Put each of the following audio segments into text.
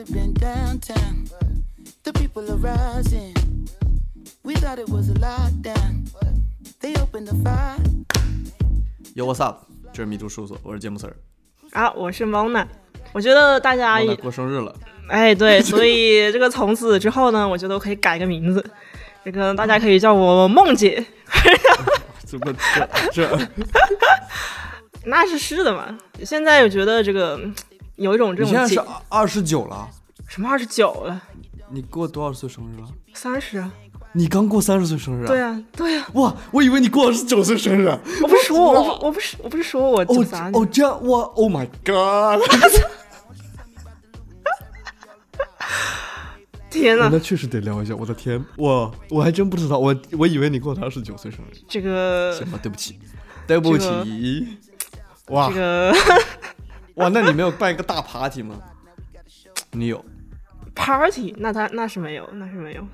have been downtown. The people are rising. We thought it was a lockdown. They opened the fire. Yo what's up？这是迷途事务所，我是芥末丝儿。啊，我是蒙娜。我觉得大家也，过生日了，哎，对，所以这个从此之后呢，我觉得我可以改个名字，这个大家可以叫我梦姐。这不这这那是是的嘛。现在我觉得这个嗯有一种这种你现在是二十九了，什么二十九了，你过多少岁生日了？三十啊？你刚过三十岁生日啊？对啊，对啊，哇，我以为你过二十九岁生日啊。我不是说我，我不是我不是说我九哦三哦，这样哇，Oh my God！天呐，那确实得聊一下，我的天，我，我还真不知道，我我以为你过的二十九岁生日。这个行吧，对不起，对不起。哇这个哇，那你没有办一个大 party 吗？你有？party，那他那是没有，那是没有。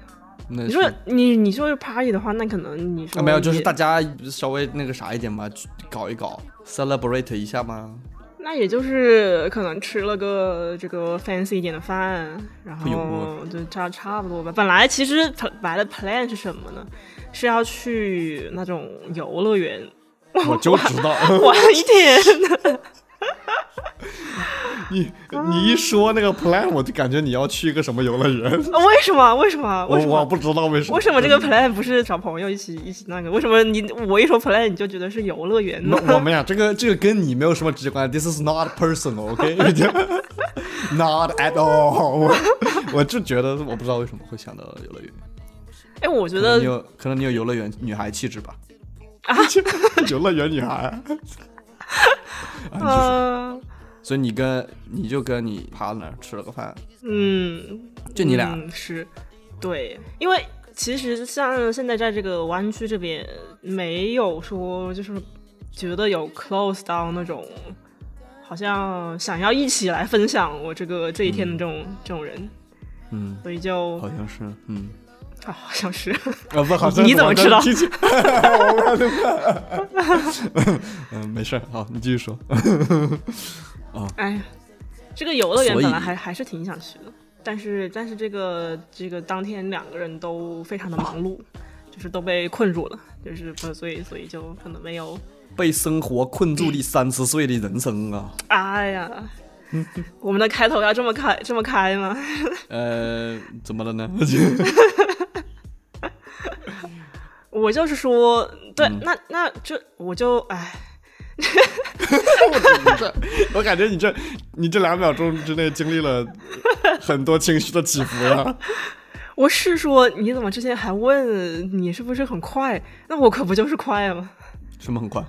那你说你你说是 party 的话，那可能你说啊，没有，就是大家稍微那个啥一点嘛，搞一搞，celebrate 一下嘛。那也就是可能吃了个这个 fancy 一点的饭，然后就差差不多吧。本来其实本来的 plan 是什么呢？是要去那种游乐园我就知道，玩一天。你你一说那个 plan，我就感觉你要去一个什么游乐园。为什么？为什么？我为什么？我不知道为什么。为什么这个 plan 不是找朋友一起一起那个？为什么你我一说 plan 你就觉得是游乐园呢？我们俩这个这个跟你没有什么直接关系，This is not personal，OK？Not at all 我。我就觉得我不知道为什么会想到游乐园，哎，我觉可能你得有可能你有游乐园女孩气质吧？啊，游乐园女孩。啊你继续嗯。所以你跟你就跟你 partner 吃了个饭，嗯，就你俩。嗯、是，对，因为其实像现在在这个湾区这边，没有说就是觉得有 close 到那种，好像想要一起来分享我这个这一天的这种、这种人，嗯，所以就好像是，嗯，啊，好像是，啊 不，好像你怎么知道 嗯，没事儿，好，你继续说。啊哎呀，这个游乐园本来还还是挺想去的，但是但是这个这个当天两个人都非常的忙碌，就是都被困住了，就是不所以所以就可能没有。被生活困住的三十岁的人生啊，哎呀，我们的开头要这么开这么开吗？呃，怎么了呢？我就是说，对，嗯那那这我就哎，我感觉你这你这两秒钟之内经历了很多情绪的起伏呀。我是说，你怎么之前还问你是不是很快？那我可不就是快吗？什么很快？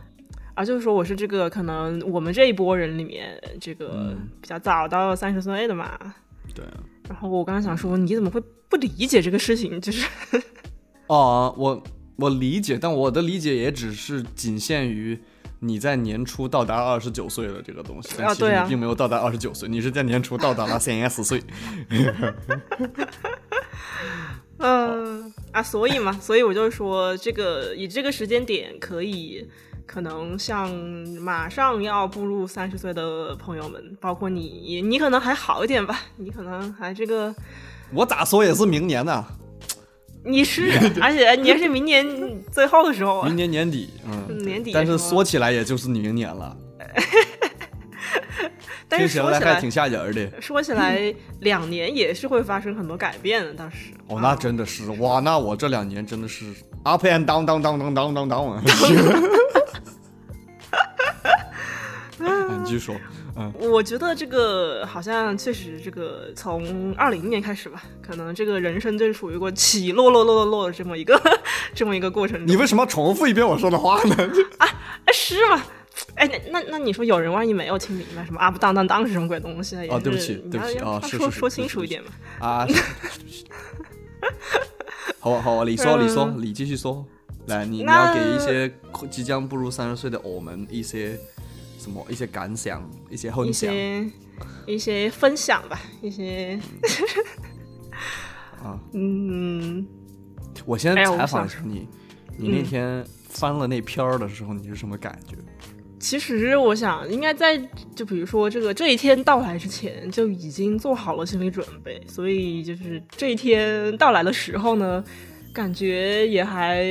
啊，就是说我是这个可能我们这一波人里面这个嗯比较早到三十岁的嘛。对啊。然后我刚刚想说，你怎么会不理解这个事情？就是 哦，我我理解，但我的理解也只是仅限于你在年初到达二十九岁的这个东西，但其实你并没有到达二十九岁，你是在年初到达了三十岁。嗯 啊，所以嘛，所以我就说，这个以这个时间点，可以可能像马上要步入三十岁的朋友们，包括你，你可能还好一点吧，你可能还这个，我咋说也是明年呢、你是，而且你还是明年最后的时候啊明，年年底，嗯，嗯年底但是说起来也就是明年了，但听起是说起来来还挺。吓人的。说起来，两年也是会发生很多改变的，当时。哦，那真的是哇，那我这两年真的是 up and down down down down down down down 啊。哎你继续说，嗯，我觉得这个好像确实，这个从二零年开始吧，可能这个人生就处于过起落落落落落的这么一个 这么一个过程中。你为什么要重复一遍我说的话呢？啊是吗？哎，那那那你说有人万一没有听明白什么啊不当当当是什么鬼东西啊？也哦对不起对不起啊说说清楚一点嘛。啊，是好好，你说你说嗯你继续说，来，你你要给一些即将步入三十岁的我们一些什么一些感想，一些一分享些一些分享吧，一些 啊。嗯，我先采访一下你，你那嗯天翻了那篇儿的时候，你是什么感觉？其实我想，应该在就比如说这个这一天到来之前，就已经做好了心理准备，所以就是这一天到来的时候呢，感觉也还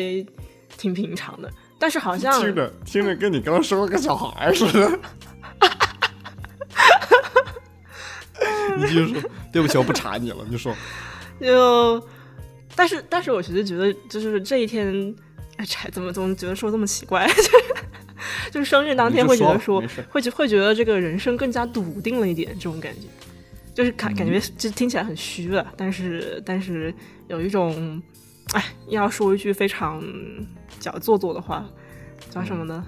挺平常的。但是好像听着听着，跟你刚生了个小孩似的。你继续说，对不起，我不查你了。你说，就，但是但是，我其实觉得就是这一天，哎，怎么怎么觉得说这么奇怪？就是生日当天会觉得说，会觉会觉得这个人生更加笃定了一点，这种感觉，就是感感觉就听起来很虚了，但是但是有一种，哎，要说一句非常叫做作的话，叫什么呢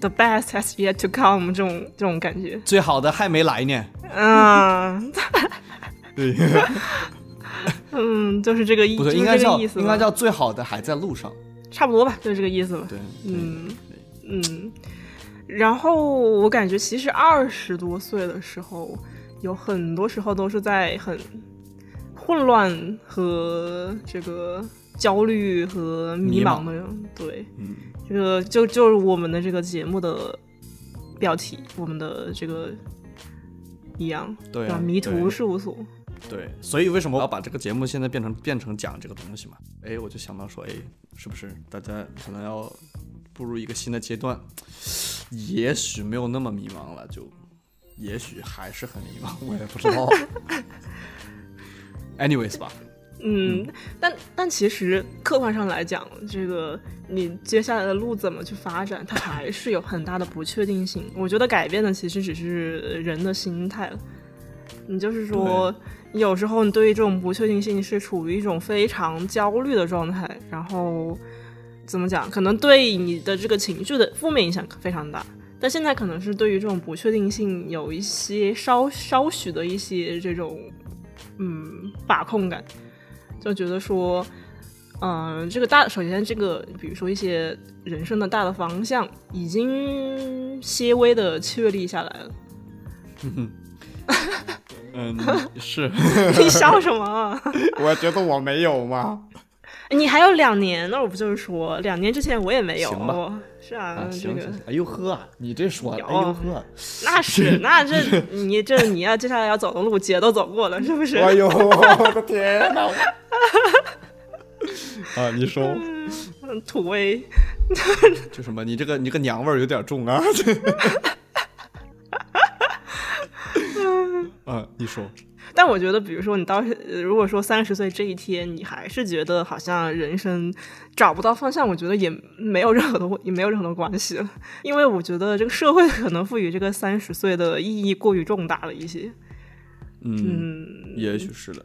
？The best has yet to come，这种这种感觉，最好的还没来呢。嗯，对，嗯，就是这个意，不对，应该叫应该叫最好的还在路上，差不多吧，就是这个意思吧。对，嗯嗯。然后我感觉，其实二十多岁的时候，有很多时候都是在很混乱和这个焦虑和迷茫的。对，嗯，这个就就是我们的这个节目的标题，我们的这个。一样，对啊，迷途事务所，对，所以为什么我要把这个节目现在变成变成讲这个东西嘛？哎，我就想到说，哎，是不是大家可能要步入一个新的阶段，也许没有那么迷茫了，就也许还是很迷茫，我也不知道。Anyways 吧。嗯，但但其实客观上来讲，这个你接下来的路怎么去发展，它还是有很大的不确定性。我觉得改变的其实只是人的心态了。你就是说，有时候你对于这种不确定性是处于一种非常焦虑的状态，然后怎么讲，可能对你的这个情绪的负面影响非常大。但现在可能是对于这种不确定性有一些稍稍许的一些这种嗯把控感。就觉得说，嗯，这个大，首先这个，比如说一些人生的大的方向，已经些微的确立下来了。嗯，是。你笑什么？我觉得我没有嘛？你还有两年，那我不就是说，两年之前我也没有。行吧。是啊，这个。哎呦呵，你这说，哎呦呵。那是，那这你这你要接下来要走的路，姐都走过了，是不是？哎呦，我的天哪！啊，你说，土味，就什么？你这个你这个娘味儿有点重啊！啊，你说。但我觉得，比如说你到如果说三十岁这一天，你还是觉得好像人生找不到方向，我觉得也没有任何的也没有任何的关系了，因为我觉得这个社会可能赋予这个三十岁的意义过于重大了一些。嗯，也许是的。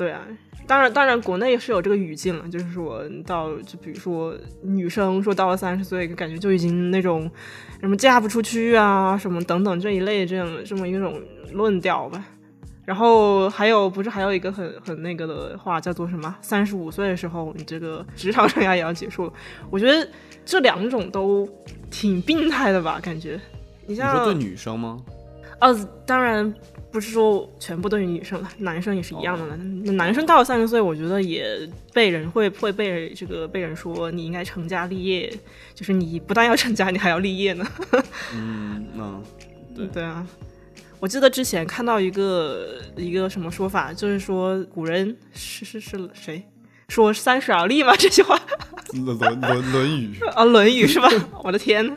对啊，当然，当然，国内是有这个语境了，就是说到，就比如说女生说到了三十岁，感觉就已经那种什么嫁不出去啊，什么等等这一类这样这么一种论调吧。然后还有，不是还有一个很很那个的话，叫做什么？三十五岁的时候，你这个职场生涯也要结束了。我觉得这两种都挺病态的吧，感觉。你像说对女生吗？哦，当然。不是说全部都是女生了，男生也是一样的呢。男生到了三十岁，我觉得也被人会会被这个被人说你应该成家立业，就是你不但要成家，你还要立业呢。嗯，那对对啊。我记得之前看到一个一个什么说法，就是说古人是是是谁说三十而立吗？这句话？论论论论语啊，论语是吧？我的天！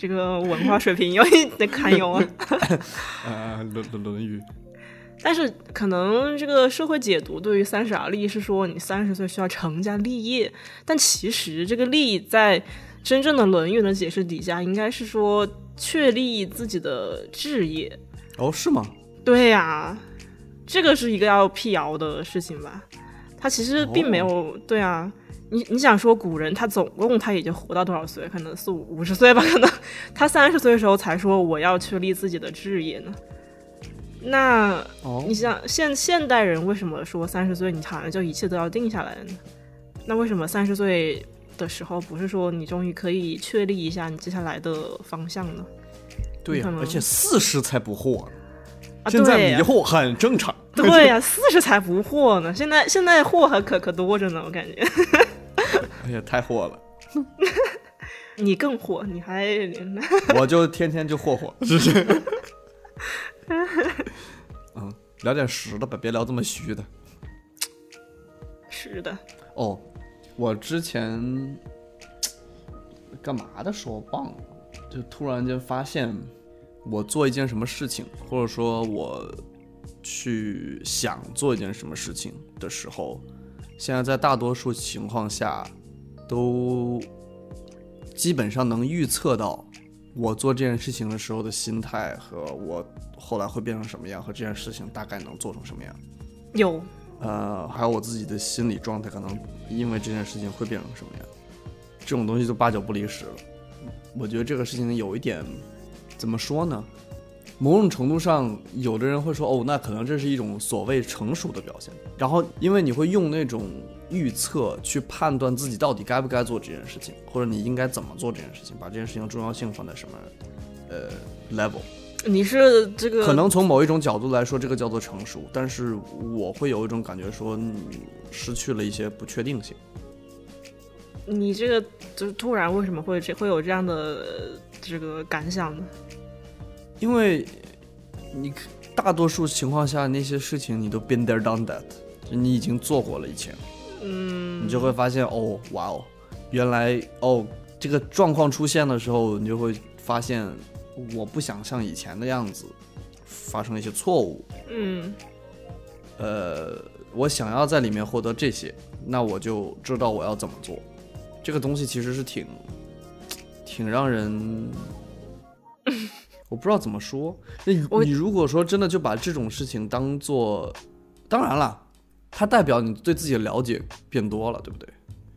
这个文化水平有一点堪忧啊！啊，《论论论语》，但是可能这个社会解读对于三十而立是说你三十岁需要成家立业，但其实这个立在真正的《论语》的解释底下，应该是说确立自己的志业。哦，是吗？对呀，这个是一个要辟谣的事情吧？他其实并没有，对啊。你你想说古人他总共他也就活到多少岁？可能四五五十岁吧。可能他三十岁的时候才说我要确立自己的志业呢。那你想现现代人为什么说三十岁你好像就一切都要定下来了呢？那为什么三十岁的时候不是说你终于可以确立一下你接下来的方向呢？对呀，而且四十才不惑，啊，现在迷惑很正常。对呀，四十才不惑呢。现在现在惑还可可多着呢，我感觉。哎呀，太火了！你更火，你还 我就天天就霍霍，是不是？嗯，聊点实的吧，别聊这么虚的。实的，哦，我之前干嘛的时候忘了，就突然间发现，我做一件什么事情，或者说我去想做一件什么事情的时候，现在在大多数情况下，都基本上能预测到我做这件事情的时候的心态和我后来会变成什么样，和这件事情大概能做成什么样。有呃，还有我自己的心理状态，可能因为这件事情会变成什么样，这种东西就八九不离十了。我觉得这个事情有一点，怎么说呢？某种程度上，有的人会说，哦，那可能这是一种所谓成熟的表现。然后，因为你会用那种预测去判断自己到底该不该做这件事情，或者你应该怎么做这件事情，把这件事情的重要性放在什么呃 level。你是这个可能从某一种角度来说，这个叫做成熟，但是我会有一种感觉说，你失去了一些不确定性。你这个就是突然为什么会这会有这样的呃这个感想呢？因为你大多数情况下那些事情你都 been there done that，就你已经做过了以前，嗯，你就会发现哦，哇哦，原来哦这个状况出现的时候，你就会发现我不想像以前的样子发生一些错误，嗯。呃，我想要在里面获得这些，那我就知道我要怎么做。这个东西其实是挺挺让人，我不知道怎么说。那你你如果说真的就把这种事情当做，当然了，它代表你对自己的了解变多了，对不对？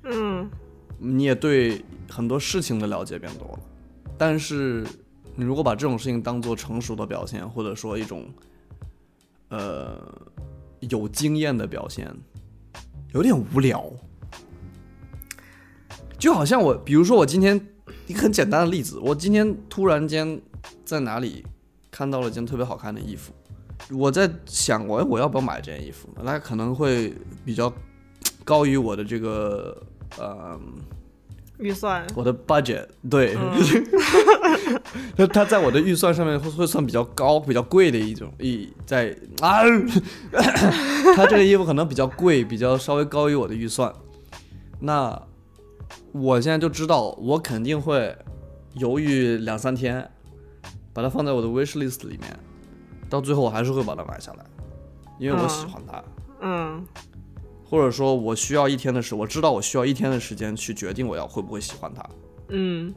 嗯你也对很多事情的了解变多了，但是你如果把这种事情当做成熟的表现，或者说一种呃有经验的表现，有点无聊。就好像我，比如说我今天一个很简单的例子，我今天突然间在哪里看到了一件特别好看的衣服，我在想我我要不要买这件衣服？那可能会比较高于我的这个呃预算，我的 budget，对，嗯。它它在我的预算上面会会算比较高、比较贵的一种一在啊，它这个衣服可能比较贵，比较稍微高于我的预算。那我现在就知道，我肯定会犹豫两三天，把它放在我的 wish list 里面，到最后我还是会把它买下来，因为我喜欢它。嗯。或者说我需要一天的时，我知道我需要一天的时间去决定我要会不会喜欢它，嗯。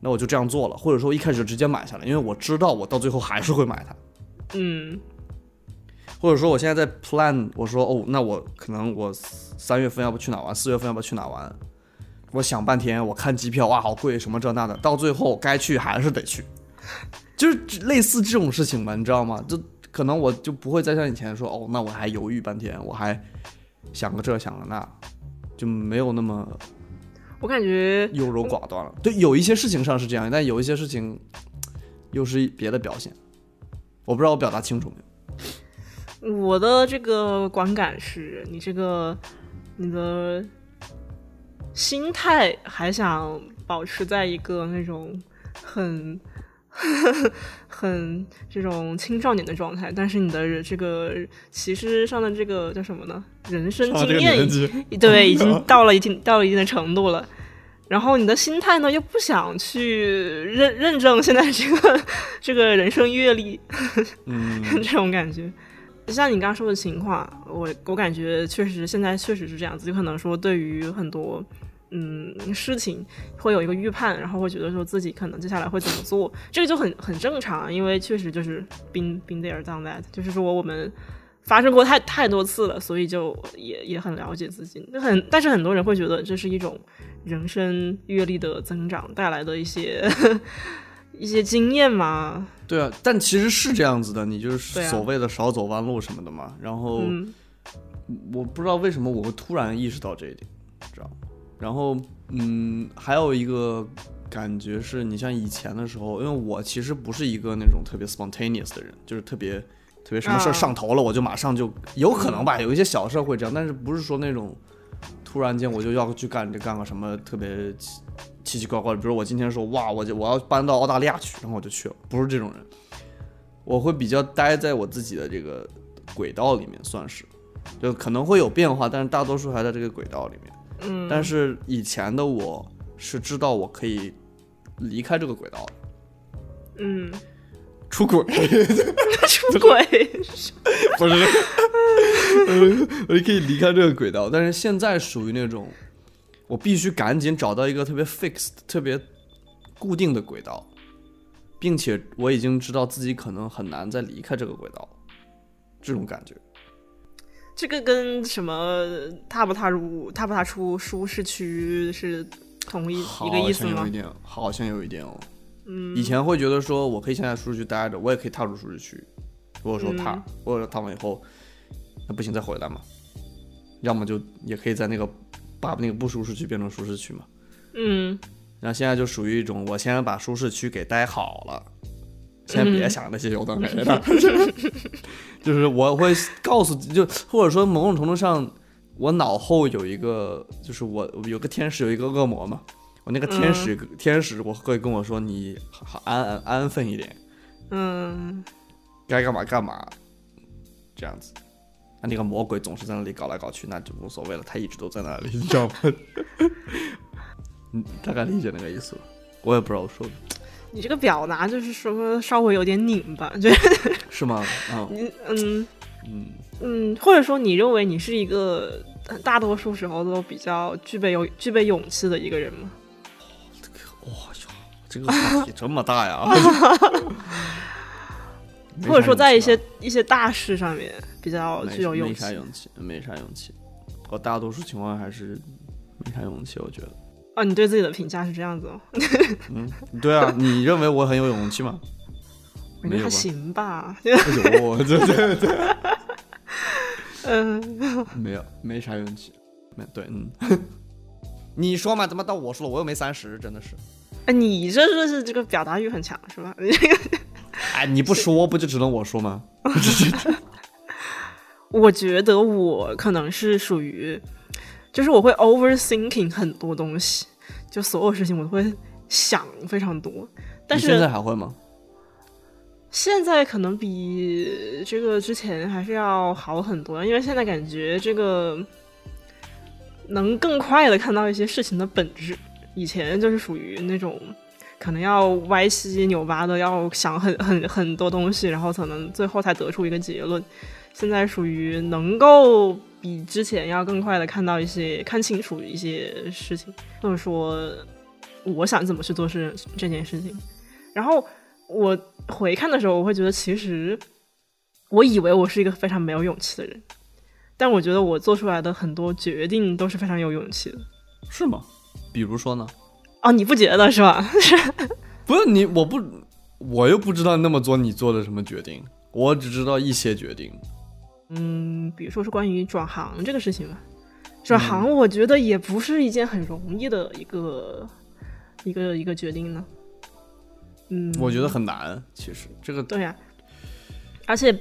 那我就这样做了，或者说一开始就直接买下来，因为我知道我到最后还是会买它，嗯。或者说我现在在 plan，我说哦，那我可能我三月份要不去哪玩，四月份要不去哪玩，我想半天，我看机票哇好贵，什么这那的，到最后该去还是得去，就是类似这种事情吧，你知道吗？就可能我就不会再像以前说哦，那我还犹豫半天，我还想个这想个那，就没有那么我感觉优柔寡断了。对，有一些事情上是这样，但有一些事情又是别的表现。我不知道我表达清楚没有？我的这个观感是，你这个你的心态还想保持在一个那种很 很这种青少年的状态，但是你的这个其实上的这个叫什么呢？人生经验已经，对，已经 到了一定到了一定的程度了。然后你的心态呢，又不想去认认证现在这个这个人生阅历，嗯，这种感觉。像你刚刚说的情况，我我感觉确实现在确实是这样子，有可能说对于很多嗯事情会有一个预判，然后会觉得说自己可能接下来会怎么做，这个就很很正常，因为确实就是 been been there done that，就是说我们发生过太太多次了，所以就也也很了解自己。那很但是很多人会觉得这是一种人生阅历的增长带来的一些一些经验嘛，对啊，但其实是这样子的，你就是所谓的少走弯路什么的嘛。然后、嗯我不知道为什么我会突然意识到这一点，知道吗？然后嗯，还有一个感觉是你像以前的时候，因为我其实不是一个那种特别 spontaneous 的人，就是特别特别什么事儿啊上头了，我就马上就有可能吧，有一些小事儿会这样，但是不是说那种突然间我就要去干这干个什么特别奇奇奇怪怪的。比如我今天说哇，我就我要搬到澳大利亚去，然后我就去了，不是这种人。我会比较待在我自己的这个轨道里面，算是，就可能会有变化，但是大多数还在这个轨道里面。嗯，但是以前的我是知道我可以离开这个轨道的，嗯，出轨 出轨，不是，呃我就可以离开这个轨道。但是现在属于那种，我必须赶紧找到一个特别 fixed、特别固定的轨道，并且我已经知道自己可能很难再离开这个轨道，这种感觉。这个跟什么踏不踏入、踏不踏出舒适区是同一一个意思吗好像有一？点，好像有一点哦。嗯，以前会觉得说，我可以现在舒适区待着，我也可以踏入舒适区。如果说踏，嗯或者踏完以后，那不行再回来嘛。要么就也可以在那个把那个不舒适区变成舒适区嘛。嗯然后现在就属于一种，我先把舒适区给待好了，先别想那些有的没的，就是我会告诉，就或者说某种程度上，我脑后有一个，就是我有个天使，有一个恶魔嘛。我那个天使，天使我会跟我说，你好安安安分一点，嗯，该干嘛干嘛，这样子。那那个魔鬼总是在那里搞来搞去，那就无所谓了，他一直都在那里，你知道吗？嗯，大概理解那个意思吧。我也不知道我说的你这个表达就是说稍微有点拧巴，就是 是吗？啊、你 嗯嗯，嗯，或者说你认为你是一个大多数时候都比较具备有具备勇气的一个人吗？哇哟，这个话题这么大呀！或者说在一些一些大事上面比较具有勇气没啥勇气，没啥勇气。我大多数情况还是没啥勇气，我觉得。啊？你对自己的评价是这样子哦？嗯，对啊，你认为我很有勇气吗？我觉得还？行吧。哎呦，这这这 嗯，没有，没啥勇气。没对，嗯。你说嘛？怎么到我说了？我又没三十，真的是。哎，你这是是这个表达欲很强是吧？哎，你不说不就只能我说吗？我觉得我可能是属于，就是我会 overthinking 很多东西，就所有事情我都会想非常多。但是你现在还会吗？现在可能比这个之前还是要好很多，因为现在感觉这个能更快的看到一些事情的本质。以前就是属于那种可能要歪七扭八的，要想很 很很多东西，然后才能最后才得出一个结论。现在属于能够比之前要更快的看到一些看清楚一些事情，或者说我想怎么去做事这件事情。然后我回看的时候，我会觉得其实我以为我是一个非常没有勇气的人，但我觉得我做出来的很多决定都是非常有勇气的。是吗？比如说呢？哦，你不觉得是吧？不是你，我不，我又不知道那么做你做的什么决定，我只知道一些决定。嗯，比如说是关于转行这个事情吧。转行，我觉得也不是一件很容易的一个一个一个决定呢。嗯，我觉得很难，其实这个对呀、而且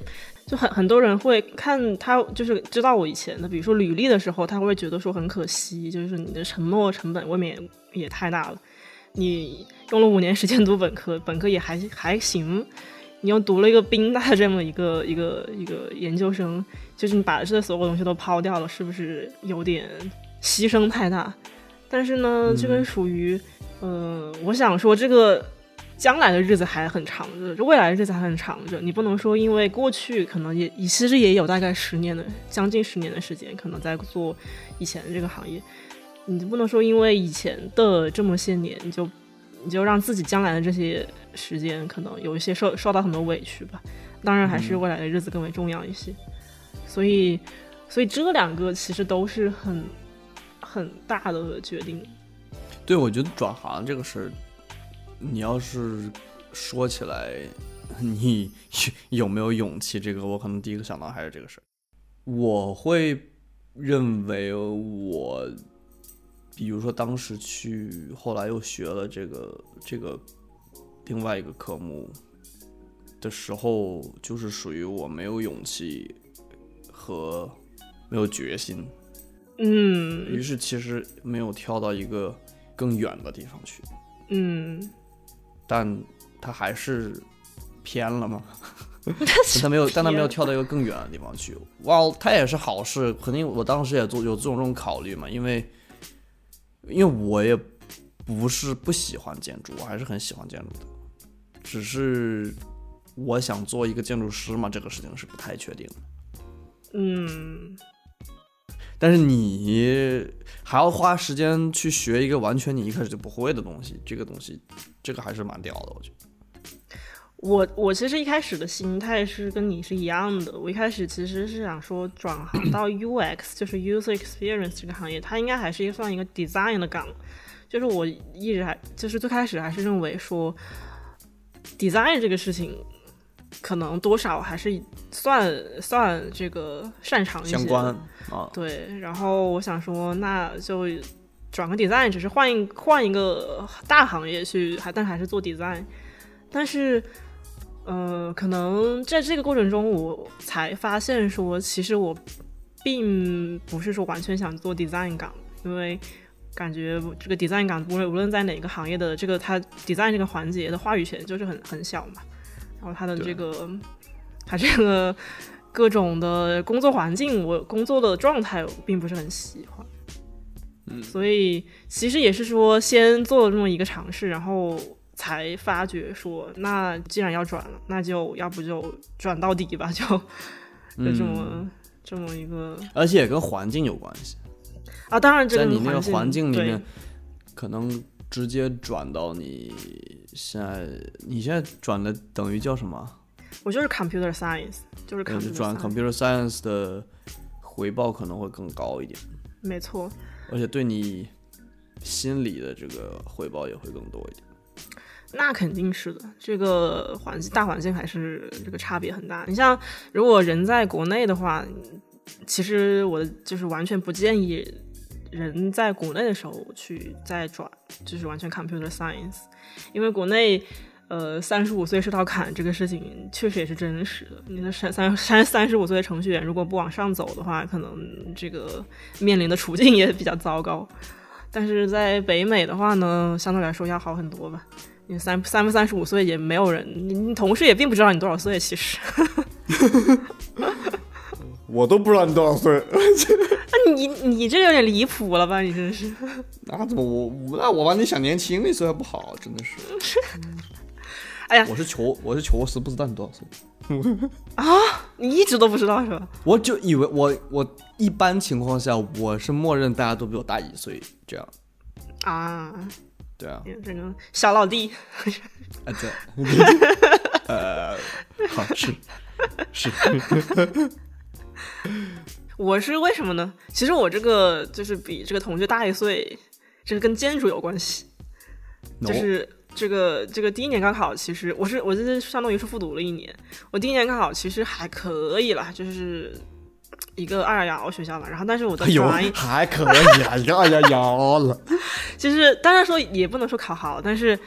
就很很多人会看他，就是知道我以前的，比如说履历的时候，他会觉得说很可惜，就是你的沉没成本未免也也太大了。你用了五年时间读本科，本科也还还行，你又读了一个宾大这么一个 一个一个研究生，就是你把这所有东西都抛掉了，是不是有点牺牲太大？但是呢，这个属于，呃，我想说这个将来的日子还很长着，这未来的日子还很长着。你不能说因为过去可能也其实也有大概十年的将近十年的时间，可能在做以前的这个行业，你不能说因为以前的这么些年，你就你就让自己将来的这些时间可能有一些受受到很多委屈吧。当然还是未来的日子更为重要一些。所以，所以这两个其实都是很很大的决定。对我觉得转行这个事儿，你要是说起来，你有没有勇气？这个我可能第一个想到还是这个事儿。我会认为我，比如说当时去，后来又学了这个这个另外一个科目的时候，就是属于我没有勇气和没有决心，嗯于是其实没有跳到一个更远的地方去，嗯，但他还是偏了嘛。但他没有，但他没有跳到一个更远的地方去。哇，他也是好事，肯定我当时也做有这种这种考虑嘛，因为因为我也不是不喜欢建筑，我还是很喜欢建筑的，只是我想做一个建筑师嘛，这个事情是不太确定的。嗯，但是你还要花时间去学一个完全你一开始就不会的东西，这个东西，这个还是蛮屌的，我觉得。我我其实一开始的心态是跟你是一样的，我一开始其实是想说转行到 UX，就是 User Experience 这个行业，它应该还是一个算一个 design 的岗，就是我一直还就是最开始还是认为说 design 这个事情可能多少还是算算这个擅长一些相关。啊，对，然后我想说那就转个 design，只是换一换一个大行业去，还但还是做 design，但是。呃，可能在这个过程中，我才发现说，其实我并不是说完全想做 design 岗，因为感觉这个 design 岗无论无论在哪个行业的这个它 design 这个环节的话语权就是很很小嘛，然后它的这个它这个各种的工作环境，我工作的状态我并不是很喜欢，嗯，所以其实也是说先做了这么一个尝试，然后。才发觉说，那既然要转了，那就要不就转到底吧，就就这么这么一个，而且也跟环境有关系啊。当然，在你那个环境里面，可能直接转到你现在，你现在转的等于叫什么？我就是 computer science，就是转 computer science 的回报可能会更高一点。没错，而且对你心理的这个回报也会更多一点。那肯定是的，这个环境大环境还是这个差别很大。你像如果人在国内的话，其实我就是完全不建议人在国内的时候去再转，就是完全 computer science，因为国内呃三十五岁是道坎这个事情确实也是真实的。你的三三三三十五岁的程序员如果不往上走的话，可能这个面临的处境也比较糟糕。但是在北美的话呢，相对来说要好很多吧。你三三不三十五岁也没有人，你你同事也并不知道你多少岁，其实。我都不知道你多少岁。那你你这有点离谱了吧？你真是。那怎么我那我把你想年轻的时候还不好，真的是。哎呀，我是确我是确实不知道你多少岁。啊，你一直都不知道是吧？我就以为我我一般情况下我是默认大家都比我大一岁这样。啊。对啊，这个小老弟，啊对，呃，好是。是，我是为什么呢？其实我这个就是比这个同学大一岁，这是跟建筑有关系，就是这个这个第一年高考，其实我是我这相当于是复读了一年，我第一年高考其实还可以了，就是。一个二幺幺学校嘛，然后但是我的专业还可以啊，一个二幺幺了。其实当然说也不能说考好，但是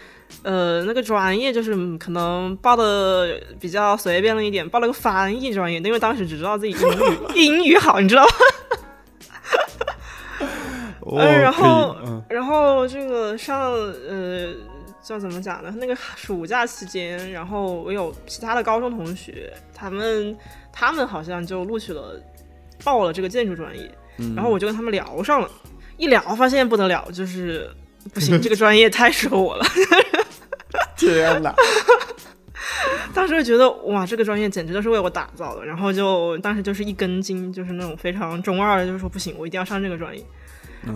呃那个专业就是可能报的比较随便了一点，报了个翻译专业，因为当时只知道自己英语英语好，你知道吗？嗯，然后然后这个上呃叫怎么讲呢？那个暑假期间，然后我有其他的高中同学，他们他们好像就录取了。报了这个建筑专业，然后我就跟他们聊上了，一聊发现不得了，就是不行，这个专业太适合我了。天哪！当时就觉得哇，这个专业简直就是为我打造的，然后就当时就是一根筋，就是那种非常中二的，就是说不行，我一定要上这个专业。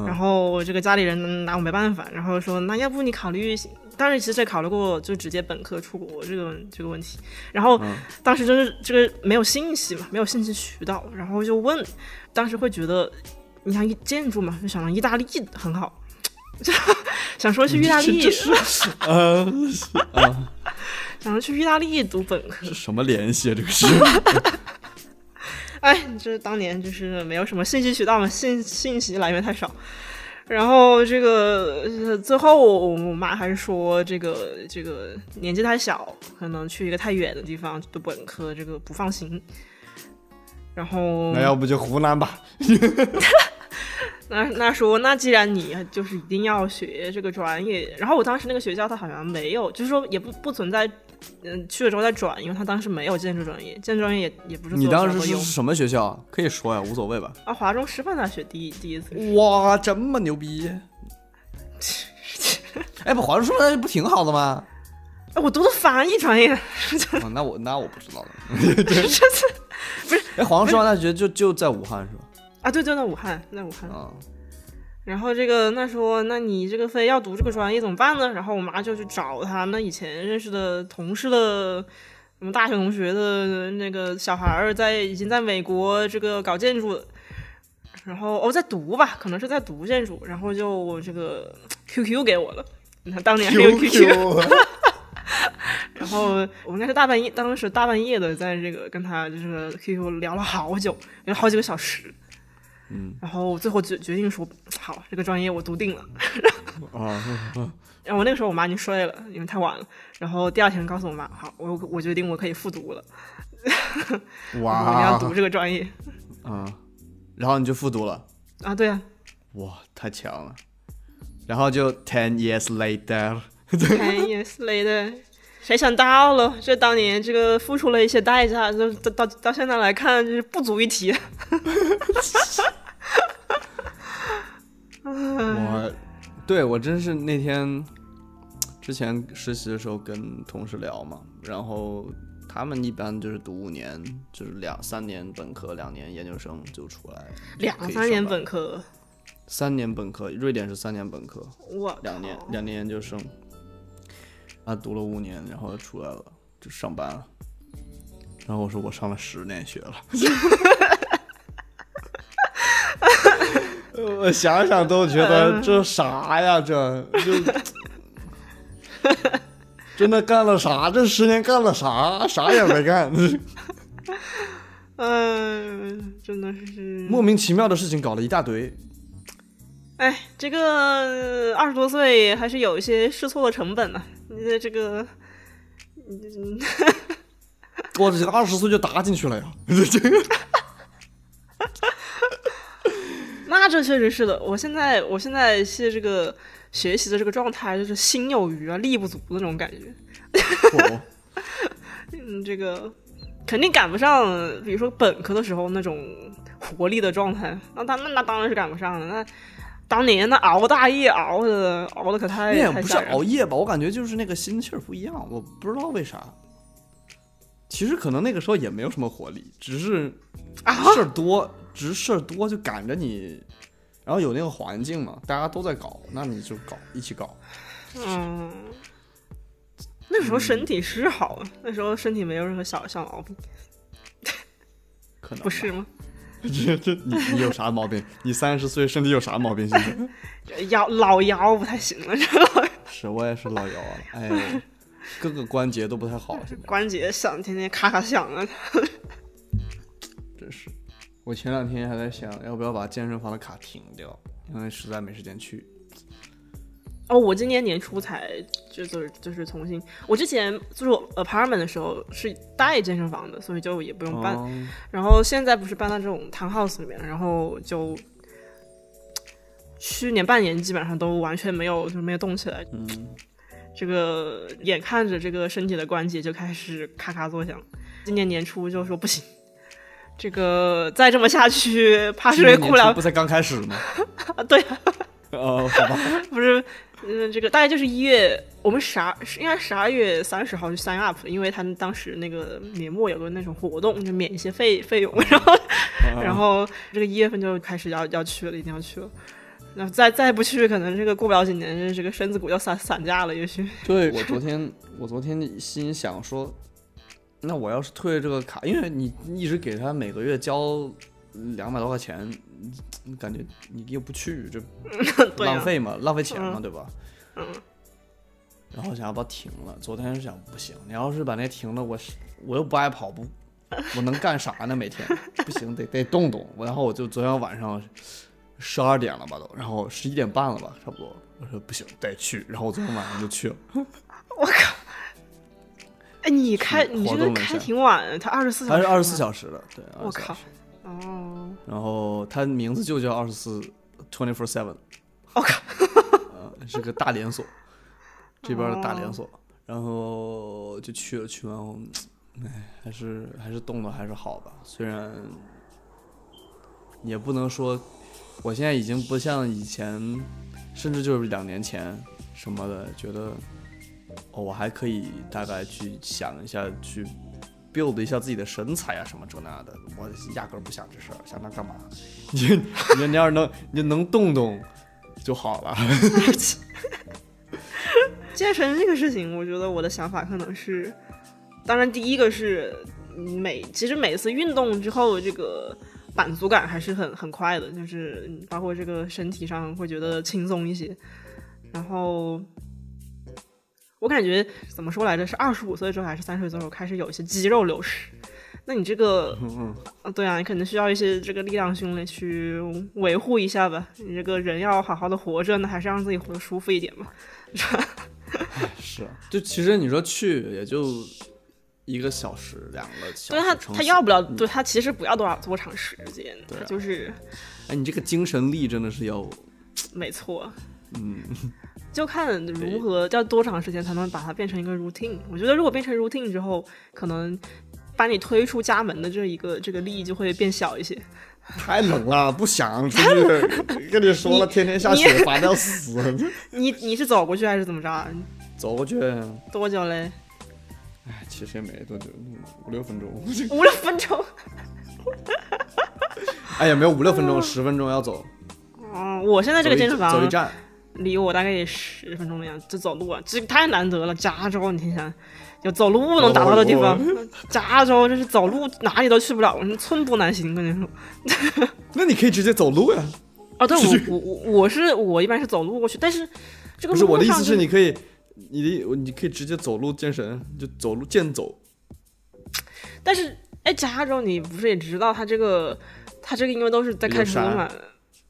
然后这个家里人拿我没办法，然后说那要不你考虑。当时其实也考虑过，就直接本科出国这个这个问题。然后当时就是这个没有信息嘛，没有信息渠道，然后就问。当时会觉得，你像建筑嘛，就想到意大利很好，就想说去意大利。呃啊，想着去意大利读本科。什么联系啊？这个是。哎，就是当年就是没有什么信息渠道嘛，信信息来源太少。然后这个最后我妈还是说这个这个年纪太小，可能去一个太远的地方读本科，这个不放心。然后那要不就湖南吧。那那说，那既然你就是一定要学这个专业，然后我当时那个学校它好像没有，就是说也不不存在，嗯，去了之后再转，因为他当时没有建筑专业，建筑专业也也不是你当时是什么学校啊？可以说呀，无所谓吧。啊，华中师范大学第一第一次哇，这么牛逼！哎，不，华中师范大学不挺好的吗？哎，我读的翻译专业，哦，那我那我不知道了。这次不是哎，华中师范大学就就在武汉是吧？啊，对，就在武汉，在武汉。啊，然后这个那说，那你这个非要读这个专业怎么办呢？然后我妈就去找他那以前认识的同事的，什么大学同学的那个小孩儿，在已经在美国这个搞建筑，然后哦在读吧，可能是在读建筑，然后就这个 QQ 给我了。你看当年还有 QQ，然后我应该是大半夜，当时大半夜的在这个跟他就是 QQ 聊了好久，聊了好几个小时。嗯，然后最后决决定说，好，这个专业我读定了。啊，然后我那个时候我妈已经睡了，因为太晚了。然后第二天告诉我妈，好，我我决定我可以复读了，哇我要，读这个专业啊，然后你就复读了，啊。对啊哇，太强了。然后就 ten years later，，ten years later，谁想到了，这当年这个付出了一些代价，就到到到现在来看，就是不足一提。我，对我真是那天之前实习的时候跟同事聊嘛，然后他们一般就是读五年，就是两三年本科，两年研究生就出来，两三年本科，三年本科，瑞典是三年本科，哇两年两年研究生，啊，读了五年，然后出来了就上班了。然后我说我上了十年学了，我想想都觉得这啥呀，这就真的干了啥？这十年干了啥？啥也没干，嗯，真的是莫名其妙的事情搞了一大堆。哎，这个二十多岁还是有一些试错的成本呢、你的这个，嗯，我这二十岁就搭进去了呀，这 个那这确实是的。我现在，我现在是这个学习的这个状态，就是心有余啊，力不足的那种感觉。哦 嗯，这个肯定赶不上，比如说本科的时候那种活力的状态。那当那那当然是赶不上了。那当年那熬大夜熬的，熬的可太那也不是熬夜吧，我感觉就是那个心气儿不一样，我不知道为啥。其实可能那个时候也没有什么活力，只是啊事儿多，只是事儿多就赶着你，然后有那个环境嘛，大家都在搞，那你就搞一起搞。嗯，那时候身体是好，那时候身体没有任何小小毛病，可能不是吗？这这你你有啥毛病？你三十岁身体有啥毛病？现在这腰老腰不太行了，这老是我也是老腰啊，哎，各个关节都不太好，现在关节响，天天咔咔响啊。真是。我前两天还在想，要不要把健身房的卡停掉，因为实在没时间去。哦，我今年年初才就就是就是重新，我之前住 apartment 的时候是带健身房的，所以就也不用搬。哦然后现在不是搬到这种 townhouse 里面，然后就去年半年基本上都完全没有就没有动起来。嗯，这个眼看着这个身体的关节就开始咔咔作响，今年年初就说不行，这个再这么下去，怕是过不了不才刚开始吗？啊！对啊，哦，好吧，不是，嗯，这个大概就是一月，我们十二应该十二月三十号就 sign up，因为他们当时那个年末有个那种活动，就免一些费费用，然后 然后这个一月份就开始要要去了，一定要去了。那再再不去，可能这个过不了几年，这个身子骨要散散架了，也许。对 我昨天，我昨天心想说，那我要是退这个卡，因为你一直给他每个月交两百多块钱，你感觉你又不去，这 浪费嘛，浪费钱嘛，嗯对吧？嗯。然后想要把它停了，昨天是想不行，你要是把那停了，我是我又不爱跑步，我能干啥呢？每天不行，得得动动。然后我就昨天晚上十二点了吧都，然后十一点半了吧，差不多。我说不行，得去。然后我昨天晚上就去了。我靠！哎，你开你这个开挺晚，他二十四小时，它是二十四小时的，对，24我靠小然后它名字就叫二十四 Twenty Four Seven，我靠，呃，是个大连锁，这边的大连锁，然后就去了，去完后，哎，还是还是动的还是好吧，虽然也不能说，我现在已经不像以前，甚至就是两年前什么的，觉得哦，我还可以大概去想一下去。Build 一下自己的身材啊，什么这那的，我压根儿不想这事儿，想那干嘛？你你你要是能你能动动就好了。健身这个事情，我觉得我的想法可能是，当然第一个是每其实每次运动之后，这个满足感还是很很快的，就是包括这个身体上会觉得轻松一些，然后。我感觉怎么说来着？是二十五岁之后还是三十岁左右开始有一些肌肉流失？那你这个，啊，对啊，你可能需要一些这个力量训练去维护一下吧。你这个人要好好的活着，那还是让自己活得舒服一点嘛，是吧？是，就其实你说去也就一个小时、两个小时，对他他要不了，对他其实不要多少多长时间，对，就是，哎，你这个精神力真的是要，没错，嗯。就看如何要多长时间才能把它变成一个 routine。我觉得如果变成 routine 之后，可能把你推出家门的这一个这个力就会变小一些。太冷了，不想出去。跟你说了，天天下雪，烦的要死。你你是走过去还是怎么着？走过去。多久嘞？哎，其实也没多久，五六分钟。五六分钟。哎呀，没有五六分钟，十分钟要走。哦，我现在这个健身房走一站。离我大概也十分钟的样子，这走路啊，这太难得了。加州，你听想，有走路能达到的地方，加州这是走路哪里都去不了，寸步难行。跟你说，那你可以直接走路呀。啊，对，我我我是我一般是走路过去，但是这个不是我的意思是，你可以，你的你可以直接走路健身，就走路健走。但是，哎，加州你不是也知道，他这个他这个因为都是在开车嘛。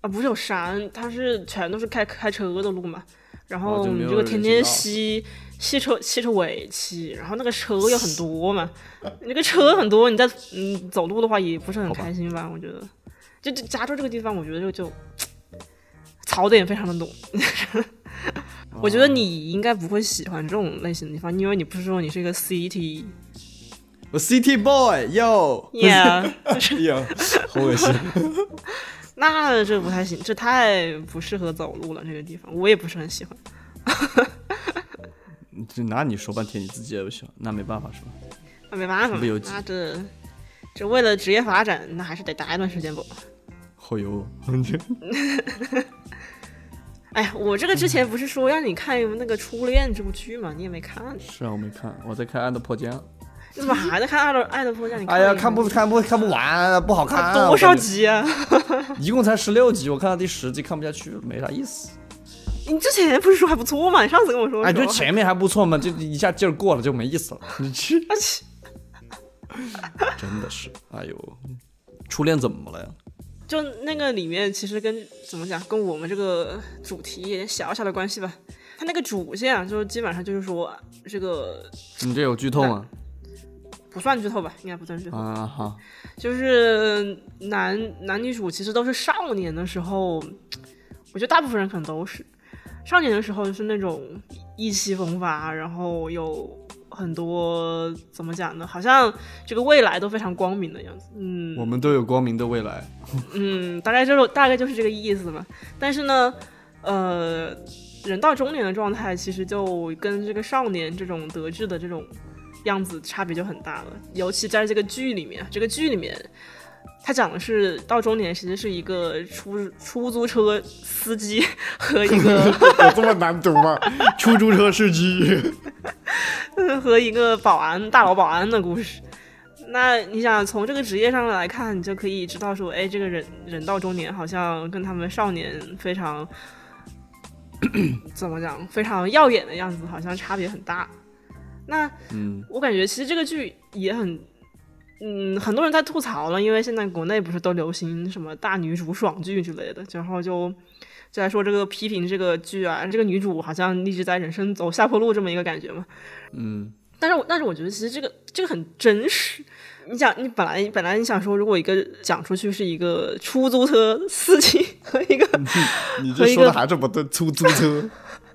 啊，不是有山，它是全都是开开车的路嘛。然后你这个天天吸吸车汽车尾气，然后那个车又很多嘛。那个车很多，你在嗯走路的话也不是很开心吧？我觉得，就就加州这个地方，我觉得就就槽点非常的多。我觉得你应该不会喜欢这种类型的地方，因为你不是说你是一个 city，我 city boy，yo，yeah，yo，好恶心。那这不太行，这太不适合走路了。这个地方我也不是很喜欢。这拿你说半天，你自己也不喜欢，那没办法是吧？那没办法，那这这为了职业发展，那还是得待一段时间不？好哟。哎呀，我这个之前不是说让你看那个《初恋》这部剧吗？你也没看。是啊，我没看，我在看《爱的迫降》。你怎么还在看《爱的爱的迫降》？哎呀，看不看不看不完，不好看。多少集啊？一共才十六集，我看到第十集看不下去了，没啥意思。你之前不是说还不错吗？你上次跟我说。哎，就前面还不错嘛，就一下劲儿过了就没意思了。你 去。真的是，哎呦，初恋怎么了呀？就那个里面，其实跟怎么讲，跟我们这个主题有点小小的关系吧。它那个主线啊，就基本上就是说这个。你这有剧透吗？不算剧透吧，应该不算剧透。啊好，就是男男女主其实都是少年的时候，我觉得大部分人可能都是少年的时候，就是那种意气风发，然后有很多怎么讲呢？好像这个未来都非常光明的样子。嗯，我们都有光明的未来。嗯，大概就是大概就是这个意思嘛。但是呢，呃，人到中年的状态，其实就跟这个少年这种得志的这种。样子差别就很大了，尤其在这个剧里面，这个剧里面，他讲的是到中年其实是一个出出租车司机和一个有这么难读吗？出租车司机和一个 保安大佬保安的故事。那你想从这个职业上来看，你就可以知道说，哎，这个人人到中年好像跟他们少年非常 怎么讲，非常耀眼的样子，好像差别很大。那，嗯，我感觉其实这个剧也很，嗯，很多人在吐槽了，因为现在国内不是都流行什么大女主爽剧之类的，然后就就来说这个批评这个剧啊，这个女主好像一直在人生走下坡路这么一个感觉嘛，嗯，但是我但是我觉得其实这个这个很真实。你想，你本来本来你想说，如果一个讲出去是一个出租车司机和一个 你这说的还是不对，出租车。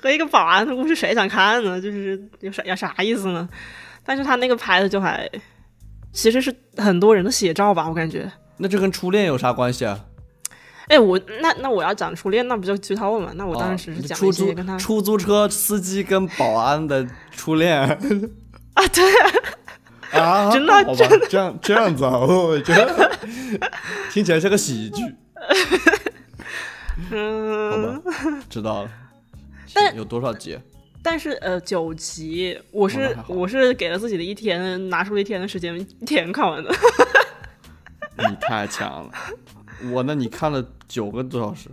和一个保安的故事，谁想看呢？就是有啥有啥意思呢？但是他那个拍的就还，其实是很多人的写照吧，我感觉。那这跟初恋有啥关系啊？哎，我那那我要讲初恋，那不就剧透了吗？那我当然只是讲出租跟他出租车司机跟保安的初恋 啊，对啊，真的好吧，这样这样子啊，我觉得听起来像个喜剧。嗯，好吧，知道了。但有多少集？但是呃，九集，我是我是给了自己的一天，拿出了一天的时间，一天看完的。你太强了，我那你看了九个多小时？